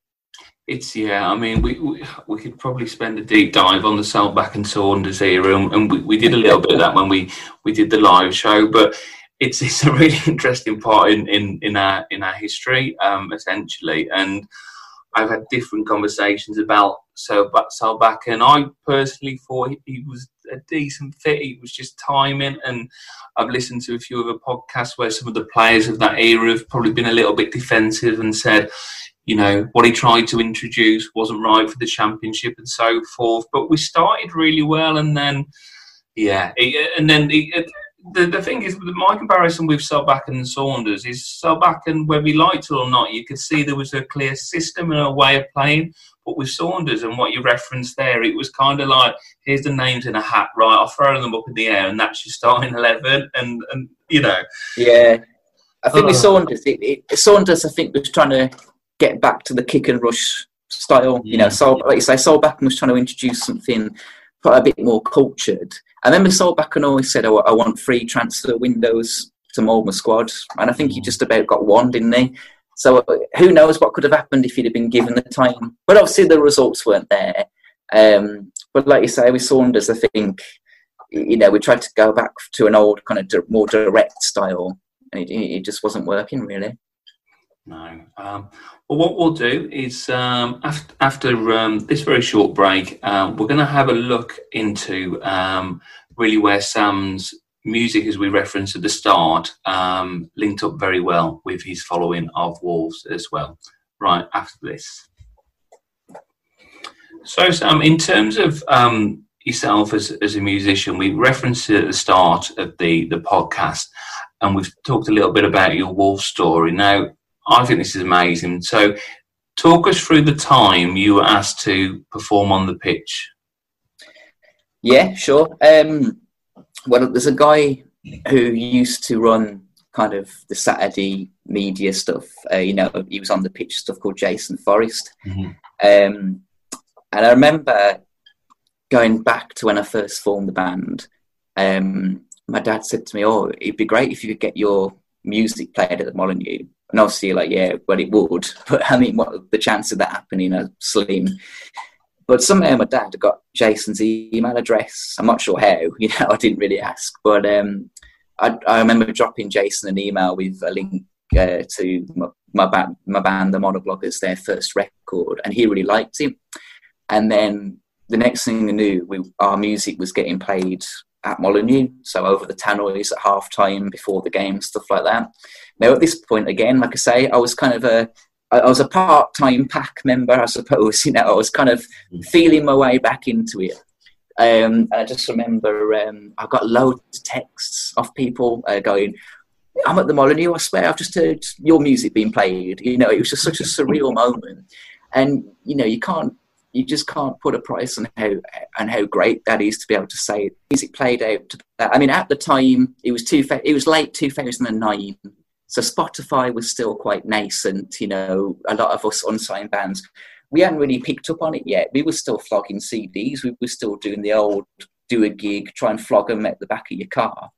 It's yeah. I mean, we, we, we could probably spend a deep dive on the Solbakken and Saunders era, and, and we, we did a little bit of that when we we did the live show. But it's it's a really interesting part in in, in our in our history, um, essentially. And I've had different conversations about Solbakken, and I personally thought he was a decent fit. He was just timing, and I've listened to a few other podcasts where some of the players of that era have probably been a little bit defensive and said, you know, what he tried to introduce wasn't right for the championship and so forth. But we started really well, and then, yeah, and then the, the thing is, my comparison with Solbakken and Saunders is Solbakken, and whether you liked it or not, you could see there was a clear system and a way of playing. But with Saunders and what you referenced there, it was kind of like, here's the names in a hat, right? I'll throw them up in the air, and that's your starting eleven, and and you know. Yeah, I think with Saunders, it, it, Saunders, I think was trying to get back to the kick and rush style. You know, mm. so like you say, Solbakken was trying to introduce something a bit more cultured. I remember Solbakken always said, oh, I want free transfer windows to mould my squad. And I think he mm. just about got one, didn't he? So uh, who knows what could have happened if he'd have been given the time. But obviously the results weren't there. Um, but like you say, with Saunders, I think, you know, we tried to go back to an old kind of more direct style. And it, it just wasn't working really. No. Um, well, what we'll do is um, after, after um, this very short break, um, we're going to have a look into um, really where Sam's music, as we referenced at the start, um, linked up very well with his following of Wolves as well. Right after this. So, Sam, in terms of yourself as, as a musician, we referenced it at the start of the, the podcast, and we've talked a little bit about your Wolf story. Now, I think this is amazing. So, talk us through the time you were asked to perform on the pitch. Yeah, sure. Um, well, there's a guy who used to run kind of the Saturday media stuff. Uh, you know, he was on the pitch stuff called Jason Forrest. Mm-hmm. Um, and I remember going back to when I first formed the band. Um, my dad said to me, "Oh, it'd be great if you could get your music played at the Molineux." And obviously, like, yeah, well, it would. But I mean, what the chance of that happening are slim. But somehow my dad got Jason's email address. I'm not sure how, you know, I didn't really ask. But um, I, I, remember dropping Jason an email with a link uh, to my, my, band, my band, the Monobloggers, their first record, and he really liked it. And then the next thing I knew, we, our music was getting played at Molineux, so over the tannoys at half time before the game, stuff like that. Now at this point again, like I say, I was kind of a I was a part-time pack member, I suppose. You know, I was kind of mm. feeling my way back into it. Um, I just remember um, I got loads of texts off people uh, going, "I'm at the Molineux. I swear, I've just heard your music being played." You know, it was just such a surreal moment, and you know, you can't you just can't put a price on how and how great that is to be able to say music played out to that. I mean, at the time it was two it was late 2009, so Spotify was still quite nascent. You know, a lot of us unsigned bands we hadn't really picked up on it yet. We were still flogging CDs. We were still doing the old do a gig, try and flog them at the back of your car.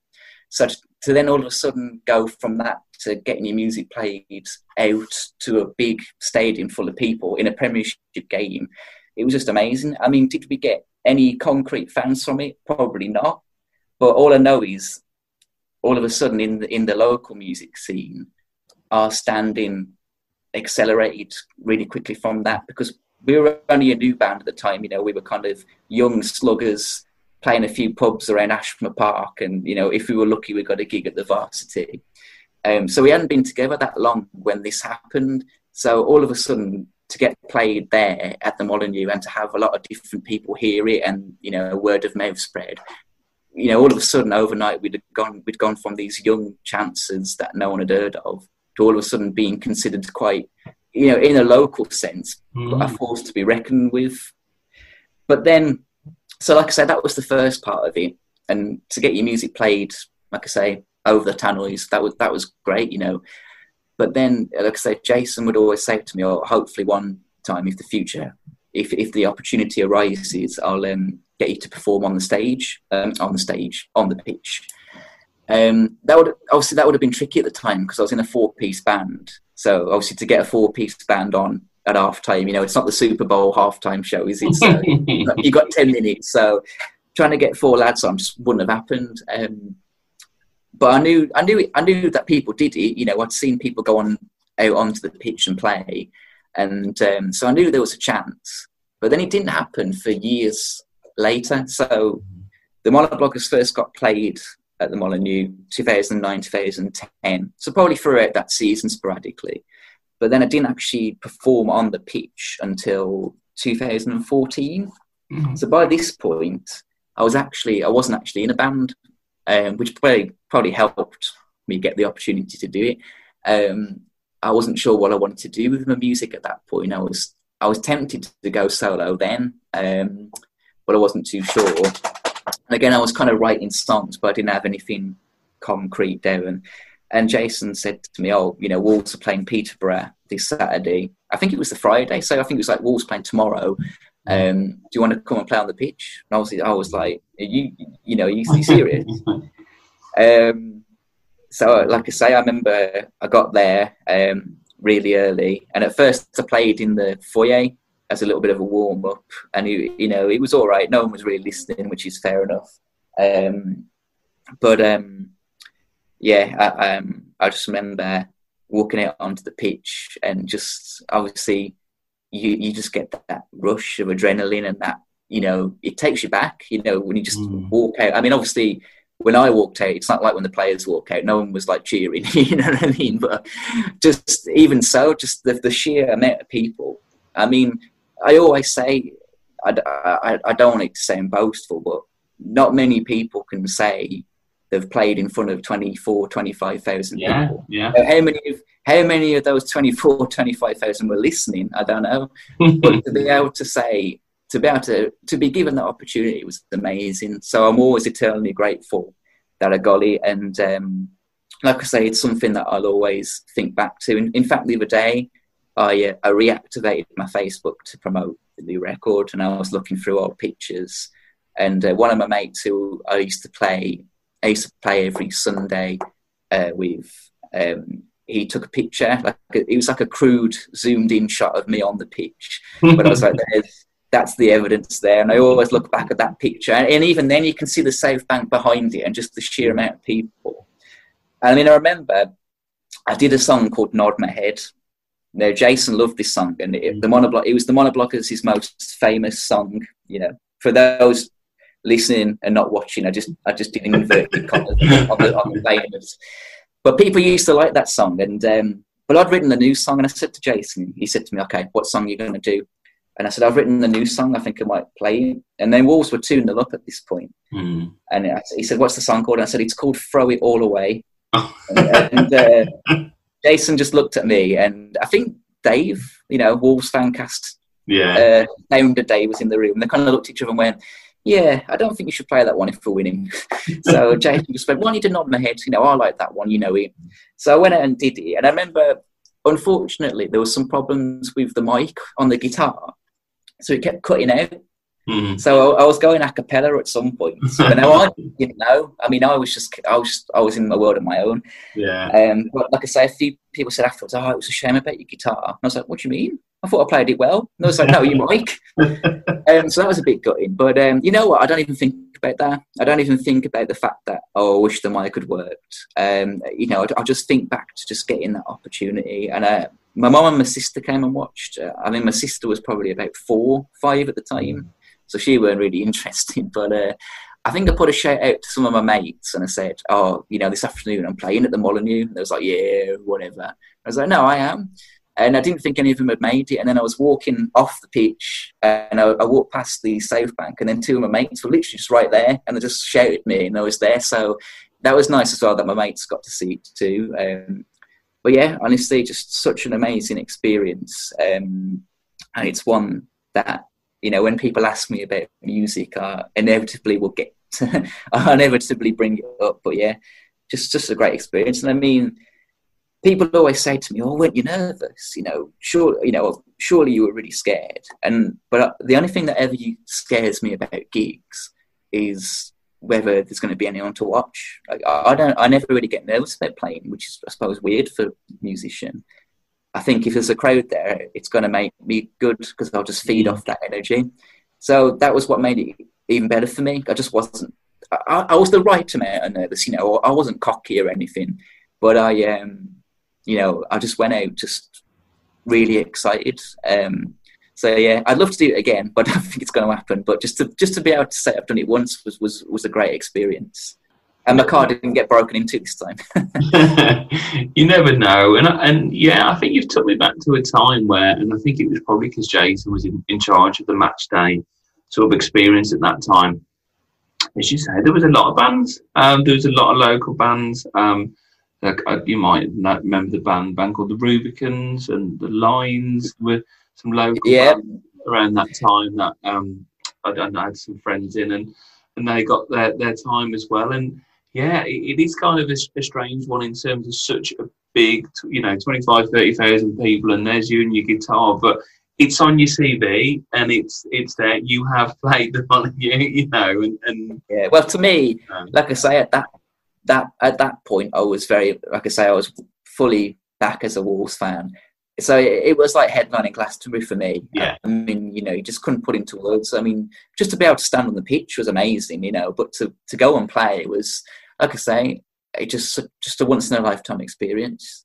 So to then all of a sudden go from that to getting your music played out to a big stadium full of people in a Premiership game it was just amazing. I mean, did we get any concrete fans from it? Probably not. But all I know is, all of a sudden, in the, in the local music scene, our standing accelerated really quickly from that because we were only a new band at the time. You know, we were kind of young sluggers playing a few pubs around Ashmore Park, and you know, if we were lucky, we got a gig at the Varsity. Um, so we hadn't been together that long when this happened. So all of a sudden, to get played there at the Molineux and to have a lot of different people hear it and you know a word of mouth spread. You know all of a sudden overnight we'd gone we'd gone from these young chances that no one had heard of to all of a sudden being considered quite you know in a local sense mm. a force to be reckoned with. But then so like i said that was the first part of it. And to get your music played like i say over the tannoys that was that was great you know but then, like I say, Jason would always say to me, "Oh, hopefully one time, if the future, if if the opportunity arises, I'll um, get you to perform on the stage, um, on the stage, on the pitch." Um, that would obviously that would have been tricky at the time because I was in a four-piece band. So obviously, to get a four-piece band on at half time, you know, it's not the Super Bowl halftime show, is it? So you got ten minutes. So trying to get four lads on just wouldn't have happened. Um, but I knew, I knew, I knew that people did it. You know, I'd seen people go on out onto the pitch and play, and um, so I knew there was a chance. But then it didn't happen for years later. So the Monobloggers first got played at the Molineux 2009 2010. So probably throughout that season sporadically. But then I didn't actually perform on the pitch until 2014. Mm-hmm. So by this point, I was actually I wasn't actually in a band um, which probably probably helped me get the opportunity to do it. Um, I wasn't sure what I wanted to do with my music at that point. I was I was tempted to go solo then, um, but I wasn't too sure. And again, I was kind of writing songs, but I didn't have anything concrete down. And Jason said to me, "Oh, you know, Wolves are playing Peterborough this Saturday. I think it was the Friday, so I think it was like Wolves playing tomorrow. Um, do you want to come and play on the pitch? And obviously, I was like, you, you know, you, you serious? um, so, like I say, I remember I got there um, really early, and at first I played in the foyer as a little bit of a warm up, and it, you know, it was all right. No one was really listening, which is fair enough. Um, but um, yeah, I, um, I just remember walking out onto the pitch and just obviously you you just get that rush of adrenaline and that you know it takes you back. You know when you just mm. walk out. I mean, obviously when I walked out, it's not like when the players walk out. No one was like cheering, you know what I mean? But just even so, just the, the sheer amount of people. I mean, I always say, I, I, I don't want it to sound boastful, but not many people can say they've played in front of 24, 25,000 yeah, people. Yeah. How many of how many of those 24, 25,000 were listening? I don't know. but to be able to say, to be able to, to be given that opportunity was amazing. So I'm always eternally grateful that I got it. And um, like I say, it's something that I'll always think back to. In, in fact, the other day, I, uh, I reactivated my Facebook to promote the new record, and I was looking through old pictures. And uh, one of my mates who I used to play, I used to play every Sunday uh, with. Um, he took a picture. Like a, it was like a crude zoomed in shot of me on the pitch. But I was like, that's the evidence there. And I always look back at that picture, and even then you can see the South Bank behind it and just the sheer amount of people. And I mean, I remember I did a song called "Nod My Head." Now Jason loved this song, and it, the mm. monoblock it was the Monobloggers' his most famous song. You know, for those listening and not watching, I just I just did inverted commas on the on the famous. But people used to like that song, and um, but I'd written the new song, and I said to Jason, he said to me, "Okay, what song are you going to do?" And I said, "I've written the new song. I think I might play it." And then Wolves were two 0 up at this point. Mm. and I, he said, "What's the song called?" And I said, "It's called Throw It All Away." Oh. and, and uh, Jason just looked at me, and I think Dave, you know, Wolves fan cast Yeah. Uh, Founder Day was in the room. They kind of looked at each other and went, "Yeah, I don't think you should play that one if we're winning." so Jason just went, "Why don't you nod my head? You know, I like that one. You know it." So I went out and did it, and I remember, unfortunately, there was some problems with the mic on the guitar, so it kept cutting out. Mm. So I, I was going a cappella at some point. But now I didn't know. I mean, I was just, I was, I was in my world of my own. Yeah. Um, but like I say, a few people said afterwards, "Oh, it was a shame about your guitar." And I was like, "What do you mean?" I thought I played it well. And I was like, "No, you mic." um, so that was a bit gutting. But um, you know what? I don't even think about that. I don't even think about the fact that oh, I wish the mic had worked. Um, you know, I, I just think back to just getting that opportunity. And uh, my mum and my sister came and watched. Uh, I mean, my sister was probably about four, five at the time, so she weren't really interested. But uh, I think I put a shout out to some of my mates and I said, "Oh, you know, this afternoon I'm playing at the Molineux." And they was like, "Yeah, whatever." I was like, "No, I am." And I didn't think any of them had made it. And then I was walking off the pitch and I, I walked past the South Bank, and then two of my mates were literally just right there and they just shouted me and I was there. So that was nice as well that my mates got to see it too. Um, but yeah, honestly, just such an amazing experience. Um, and it's one that, you know, when people ask me about music, I inevitably will get, I inevitably bring it up. But yeah, just, just a great experience. And I mean, people always say to me, "Oh, weren't you nervous? You know, sure, you know, surely you were really scared." And but the only thing that ever scares me about gigs is whether there's going to be anyone to watch. Like, I, don't, I never really get nervous about playing, which is, I suppose, weird for a musician. I think if there's a crowd there, it's going to make me good because I'll just feed off that energy. So that was what made it even better for me. I just wasn't. I, I was the right amount of nervous, you know. I wasn't cocky or anything, but I, um, you know, I just went out just really excited. Um, so yeah, I'd love to do it again, but I don't think it's going to happen. But just to just to be able to say I've done it once was was was a great experience. And my car didn't get broken into this time. you never know, and and yeah, I think you've took me back to a time where, and I think it was probably because Jason was in, in charge of the match day sort of experience at that time. As you say, there was a lot of bands. Um, there was a lot of local bands. Um, uh, you might remember the band band called the Rubicans and the Lines were some local Yeah. around that time that um, I, I had some friends in and and they got their, their time as well and yeah it, it is kind of a, a strange one in terms of such a big you know 25 30,000 people and there's you and your guitar but it's on your CV and it's it's there you have played the Molineux you know and, and yeah. Well, to me, like I say, at that that at that point, I was very, like I say, I was fully back as a Wolves fan. So it, it was like headlining Glastonbury for me. Yeah. I mean, you know, you just couldn't put into words. I mean, just to be able to stand on the pitch was amazing, you know. But to, to go and play was, like I say, it just just a once in a lifetime experience.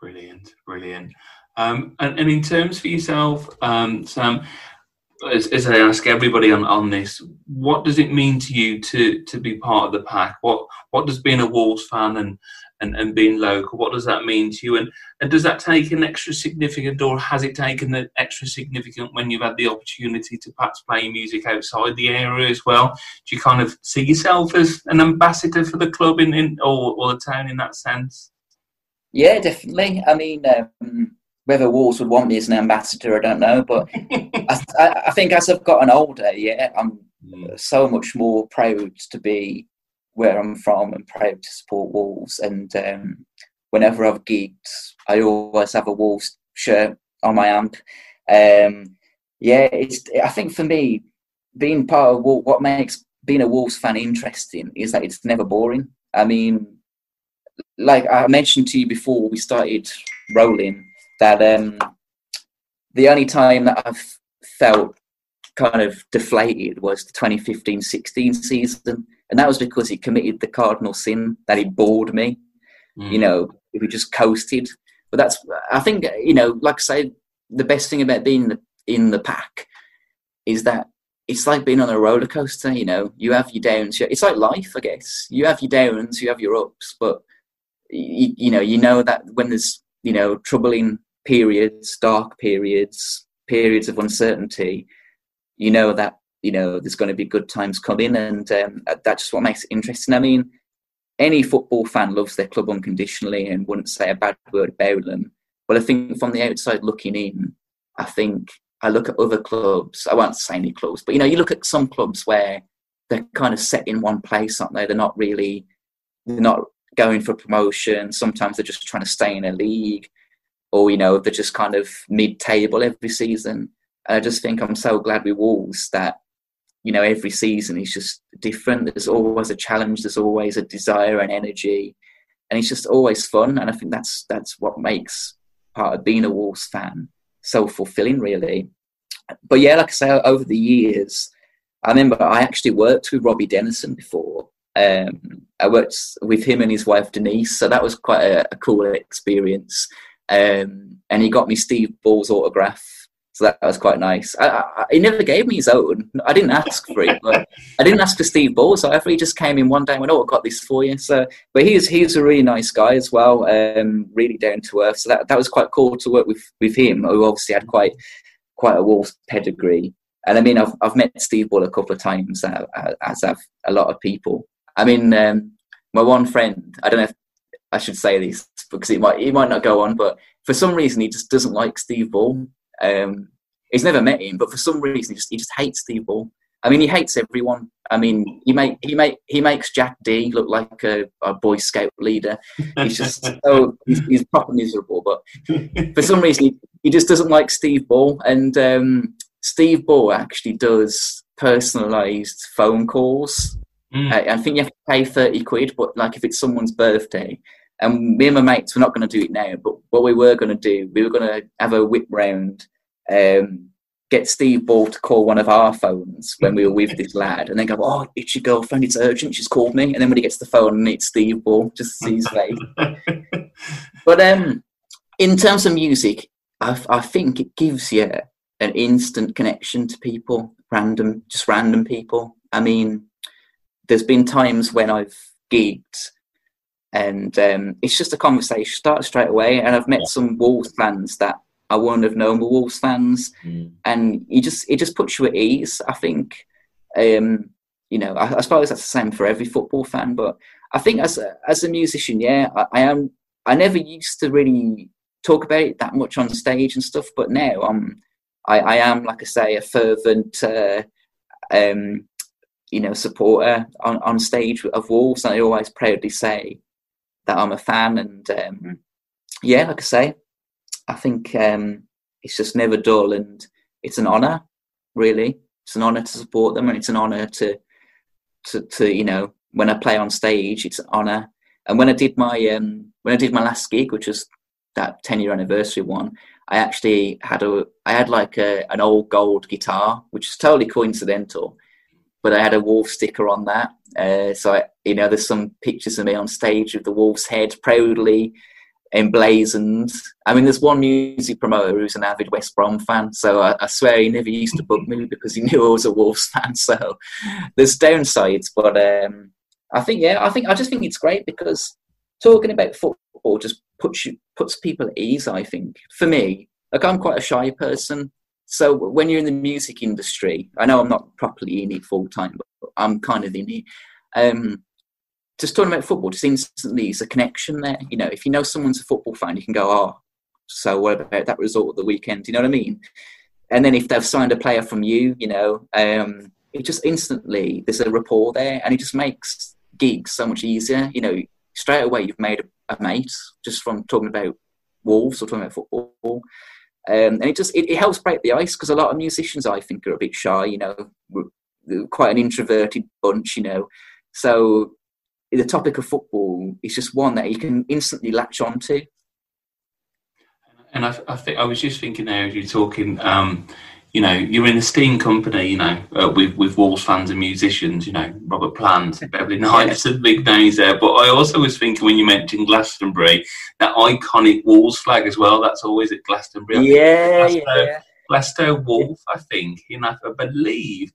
Brilliant, brilliant. Um, and, and in terms for yourself, um, Sam, as, as I ask everybody on, on this, what does it mean to you to to be part of the pack? What what does being a Wolves fan and, and, and being local, what does that mean to you? And, and does that take an extra significant, or has it taken an extra significant when you've had the opportunity to perhaps play music outside the area as well? Do you kind of see yourself as an ambassador for the club in, in or, or the town in that sense? Yeah, definitely. I mean, um, whether Wolves would want me as an ambassador, I don't know. But I, I, I think as I've gotten older, yeah, I'm so much more proud to be where I'm from and proud to support Wolves. And um, whenever I've gigged, I always have a Wolves shirt on my amp. Um, yeah, it's. I think for me, being part of Wolves, what makes being a Wolves fan interesting is that it's never boring. I mean, like I mentioned to you before we started rolling, that um, the only time that I've felt kind of deflated was the 2015-16 season, and that was because he committed the cardinal sin that he bored me. Mm. You know, if we just coasted. But that's, I think, you know, like I say, the best thing about being in the, in the pack is that it's like being on a roller coaster. You know, you have your downs. It's like life, I guess. You have your downs, you have your ups, but you, you know, you know that when there's you know troubling periods, dark periods, periods of uncertainty, you know that you know there's going to be good times coming, and um, that's just what makes it interesting. I mean, any football fan loves their club unconditionally and wouldn't say a bad word about them. But I think from the outside looking in, I think I look at other clubs. I won't say any clubs, but you know, you look at some clubs where they're kind of set in one place, aren't they? They're not really, they're not going for promotion. Sometimes they're just trying to stay in a league, or you know, they're just kind of mid-table every season. And I just think I'm so glad with Wolves that you know every season is just different. There's always a challenge. There's always a desire and energy, and it's just always fun. And I think that's that's what makes part of being a Wolves fan so fulfilling, really. But yeah, like I say, over the years, I remember I actually worked with Robbie Dennison before. Um, I worked with him and his wife Denise, so that was quite a, a cool experience. Um, and he got me Steve Bull's autograph, so that, was quite nice. I, I, he never gave me his own. I didn't ask for it, but I didn't ask for Steve Bull, so I he just came in one day and went, "Oh, I've got this for you." So, but he's he's a really nice guy as well, um, really down to earth. So that that was quite cool to work with with him, who obviously had quite quite a Wolves pedigree. And I mean, I've, I've met Steve Bull a couple of times, uh, uh, as have a lot of people. I mean, um, my one friend, I don't know if I should say this because he might, he might not go on, but for some reason he just doesn't like Steve Bull. Um, he's never met him, but for some reason he just, he just hates Steve Bull. I mean, he hates everyone. I mean, he make he make he makes Jack Dee look like a, a Boy Scout leader. He's just so he's, he's proper miserable. But for some reason, he, he just doesn't like Steve Bull. And um, Steve Bull actually does personalised phone calls. Mm. I, I, think you have to pay 30 quid, but like if it's someone's birthday, and me and my mates, we're not going to do it now, but what we were going to do, we were going to have a whip round, um, get Steve Bull to call one of our phones when we were with this lad, and then go, "Oh, it's your girlfriend. It's urgent. She's called me." And then when he gets the phone, it's Steve Bull, just to see his face. but um, in terms of music, I, I think it gives you an instant connection to people, random, just random people. I mean, there's been times when I've gigged and um, it's just a conversation starts straight away. And I've met yeah. some Wolves fans that I wouldn't have known were Wolves fans, mm. and you just it just puts you at ease. I think, um, you know, I, I, suppose that's the same for every football fan. But I think as a, as a musician, yeah, I, I am. I never used to really talk about it that much on stage and stuff, but now I'm I, I am, like I say, a fervent, uh, um, you know, supporter on, on stage of Wolves. And I always proudly say that I'm a fan. And um, yeah, like I say, I think um, it's just never dull, and it's an honour, really. It's an honour to support them, and it's an honour to, to, to you know, when I play on stage, it's an honour. And when I did my um, when I did my last gig, which was that 10 year anniversary one, I actually had a I had like a, an old gold guitar, which is totally coincidental, but I had a wolf sticker on that. Uh, so I, you know, there's some pictures of me on stage with the wolf's head proudly emblazoned. I mean, there's one music promoter who's an avid West Brom fan, so I, I, swear he never used to bug me because he knew I was a Wolves fan. So there's downsides, but um, I think yeah, I think I just think it's great because talking about football just puts you puts people at ease. I think for me, like I'm quite a shy person, so when you're in the music industry, I know I'm not properly in it full time, but I'm kind of in it. Um, just talking about football, just instantly is a connection there. You know, if you know someone's a football fan, you can go, oh, so what about that result of the weekend? You know what I mean? And then if they've signed a player from you, you know, um, it just instantly there's a rapport there, and it just makes gigs so much easier. You know, straight away you've made a, a mate just from talking about Wolves or talking about football. Um, and it just it, it, helps break the ice because a lot of musicians I think are a bit shy, you know, quite an introverted bunch, you know. So the topic of football is just one that you can instantly latch onto. And I, I think I was just thinking there as you're talking, um, you know, you're in a steam company, you know, uh, with with Wolves fans and musicians, you know, Robert Plant, Beverley Knights, yeah. big names there. But I also was thinking when you mentioned Glastonbury, that iconic Wolves flag as well. That's always at Glastonbury. Yeah, Glasgow, yeah. Glasgow Wolf, I think. You know, I believe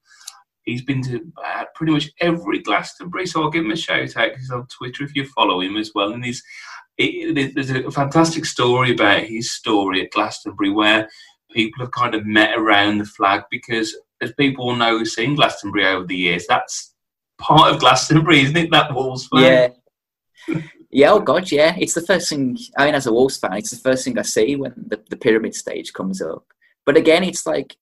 he's been to uh, pretty much every Glastonbury. So I'll give him a shout out. He's on Twitter if you follow him as well, and he's. It, there's a fantastic story about his story at Glastonbury where people have kind of met around the flag because, as people know seen Glastonbury over the years, that's part of Glastonbury, isn't it? That Wolves flag. Yeah. yeah, oh God, yeah. It's the first thing, I mean, as a Wolves fan, it's the first thing I see when the, the pyramid stage comes up. but again, it's like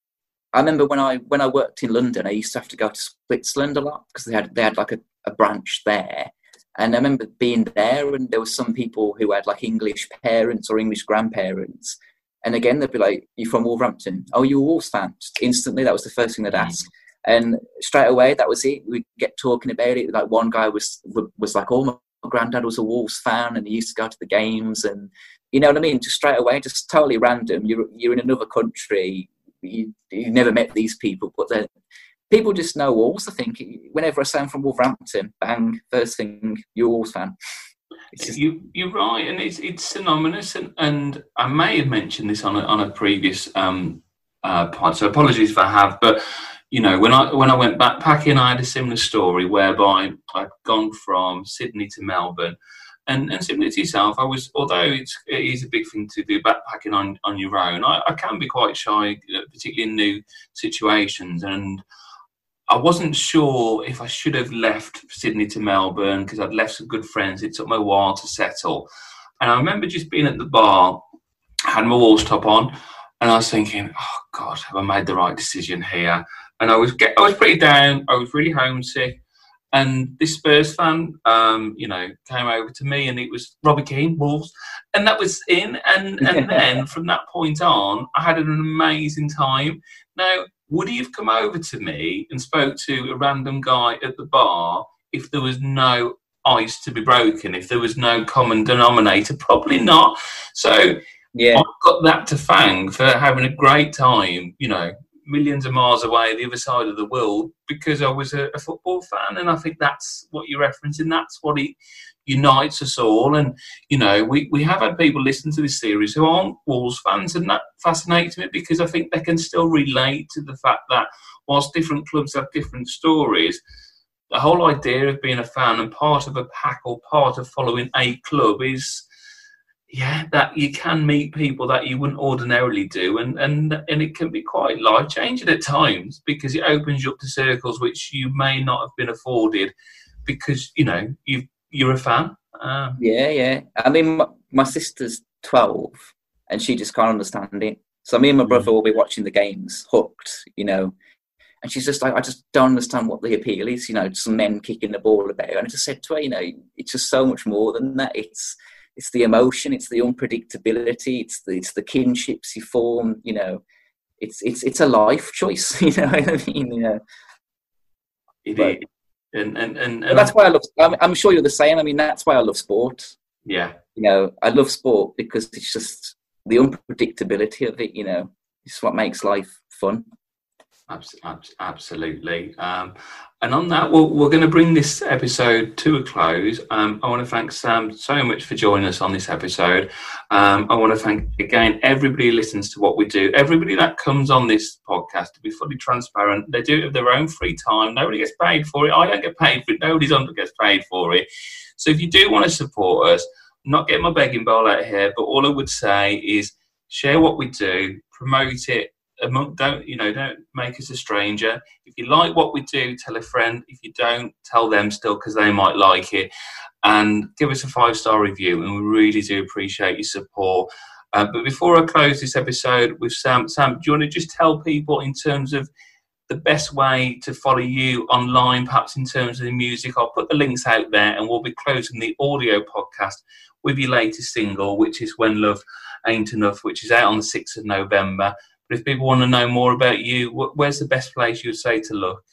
I remember when I when I worked in London, I used to have to go to Switzerland a lot because they had they had like a, a branch there. And I remember being there, and there were some people who had like English parents or English grandparents. And again, they'd be like, "You from Wolverhampton? Oh, you a Wolves fan?" Just instantly, that was the first thing they'd mm. ask. And straight away, that was it. We'd get talking about it. Like one guy was was like, "Oh, my granddad was a Wolves fan, and he used to go to the games." And you know what I mean? Just straight away, just totally random. You're you're in another country. You you never met these people, but then people just know Wolves. I think whenever I say I'm from Wolverhampton, bang, first thing you're a Wolves fan. Just... You you're right, and it's it's synonymous. And, and I may have mentioned this on a, on a previous um, uh, pod, so apologies if I have. But you know, when I when I went backpacking, I had a similar story whereby I'd gone from Sydney to Melbourne and, and similar to yourself, I was, although it's, it is a big thing to do backpacking on, on your own, I, I can be quite shy, uh, particularly in new situations. And I wasn't sure if I should have left Sydney to Melbourne because I'd left some good friends. It took me a while to settle. And I remember just being at the bar, had my Wolves top on, and I was thinking, oh God, have I made the right decision here? And I was get, I was pretty down. I was really homesick. And this Spurs fan, um, you know, came over to me, and it was Robbie Keane, Wolves, and that was in. And and then from that point on, I had an amazing time. Now, would he have come over to me and spoke to a random guy at the bar if there was no ice to be broken, if there was no common denominator? Probably not. So yeah, I've got that to thank for having a great time. You know, millions of miles away, the other side of the world, because I was a, a, football fan, and I think that's what you're referencing. That's what it unites us all. And you know, we we have had people listen to this series who aren't Wolves fans, and that fascinates me because I think they can still relate to the fact that whilst different clubs have different stories. The whole idea of being a fan and part of a pack or part of following a club is yeah, that you can meet people that you wouldn't ordinarily do, and and and it can be quite life changing at times because it opens you up to circles which you may not have been afforded because you know you you're a fan. Um, yeah, yeah. I mean, my, my, sister's twelve, and she just can't understand it. So me and my brother will be watching the games, hooked, you know. And she's just like, I just don't understand what the appeal is, you know, some men kicking the ball about. And I just said to her, you know, it's just so much more than that. It's it's the emotion, it's the unpredictability, it's the, it's the kinships you form. You know, it's it's it's a life choice. You know what I mean? You know, it but, and, and, and, and that's why I love. I'm, I'm sure you're the same. I mean, that's why I love sport. Yeah, you know, I love sport because it's just the unpredictability of it. You know, it's what makes life fun. Absolutely. Um, and on that, we're, we're going to bring this episode to a close. Um, I want to thank Sam so much for joining us on this episode. Um, I want to thank again everybody who listens to what we do, everybody that comes on this podcast to be fully transparent. They do it of their own free time. Nobody gets paid for it. I don't get paid for it. Nobody's on gets paid for it. So if you do want to support us, not get my begging bowl out here, but all I would say is share what we do, promote it, don't you know don't make us a stranger. If you like what we do tell a friend. If you don't tell them still because they might like it. And give us a five star review and we really do appreciate your support. Uh, but before i close this episode with sam sam do you want to just tell people in terms of the best way to follow you online perhaps in terms of the music? I'll put the links out there and we'll be closing the audio podcast with your latest single which is when love ain't enough which is out on the 6th of november but if people want to know more about you, where's the best place you would say to look?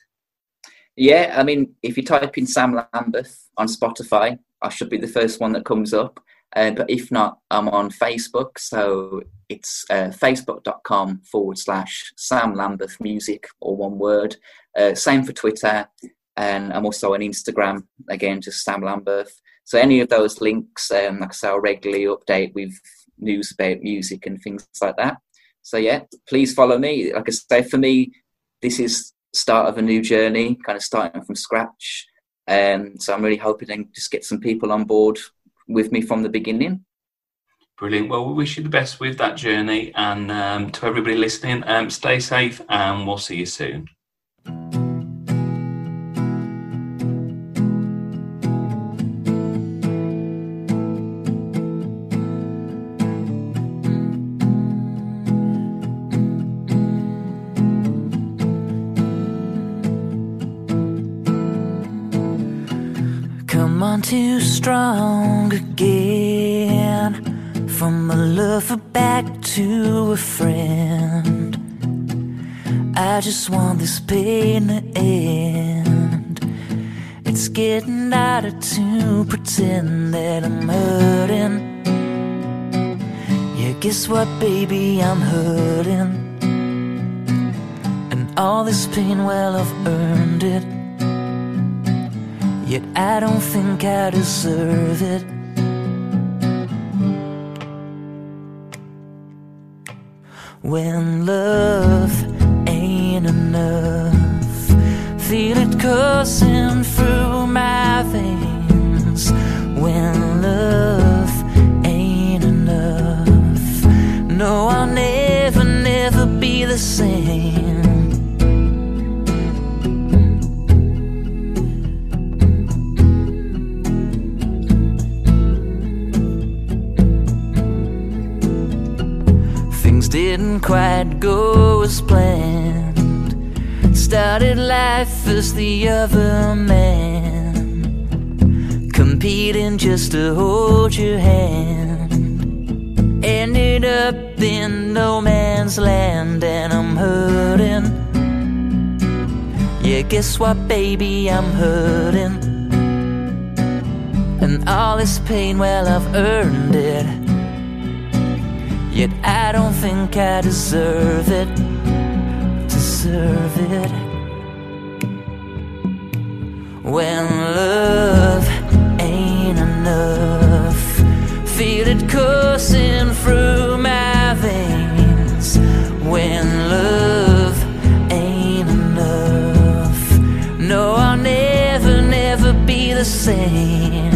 Yeah, I mean, if you type in Sam Lambeth on Spotify, I should be the first one that comes up. Uh, but if not, I'm on Facebook. So it's uh, facebook.com forward slash Sam Lambeth Music, or one word. Uh, same for Twitter. And I'm also on Instagram, again, just Sam Lambeth. So any of those links, um, like I say, I'll regularly update with news about music and things like that. So yeah, please follow me. Like I say, for me, this is start of a new journey, kind of starting from scratch. And um, so I'm really hoping to just get some people on board with me from the beginning. Brilliant. Well, we wish you the best with that journey, and um, to everybody listening, um, stay safe, and we'll see you soon. Strong again. From a lover back to a friend. I just want this pain to end. It's getting harder to pretend that I'm hurting. Yeah, guess what, baby? I'm hurting. And all this pain, well, I've earned it. Yet I don't think I deserve it. When love ain't enough, feel it coursing through my veins. When love ain't enough, no, I'll never, never be the same. Didn't quite go as planned. Started life as the other man, competing just to hold your hand. Ended up in no man's land, and I'm hurting. Yeah, guess what, baby? I'm hurting. And all this pain, well, I've earned it. Yet I don't think I deserve it. Deserve it. When love ain't enough, feel it coursing through my veins. When love ain't enough, no, I'll never, never be the same.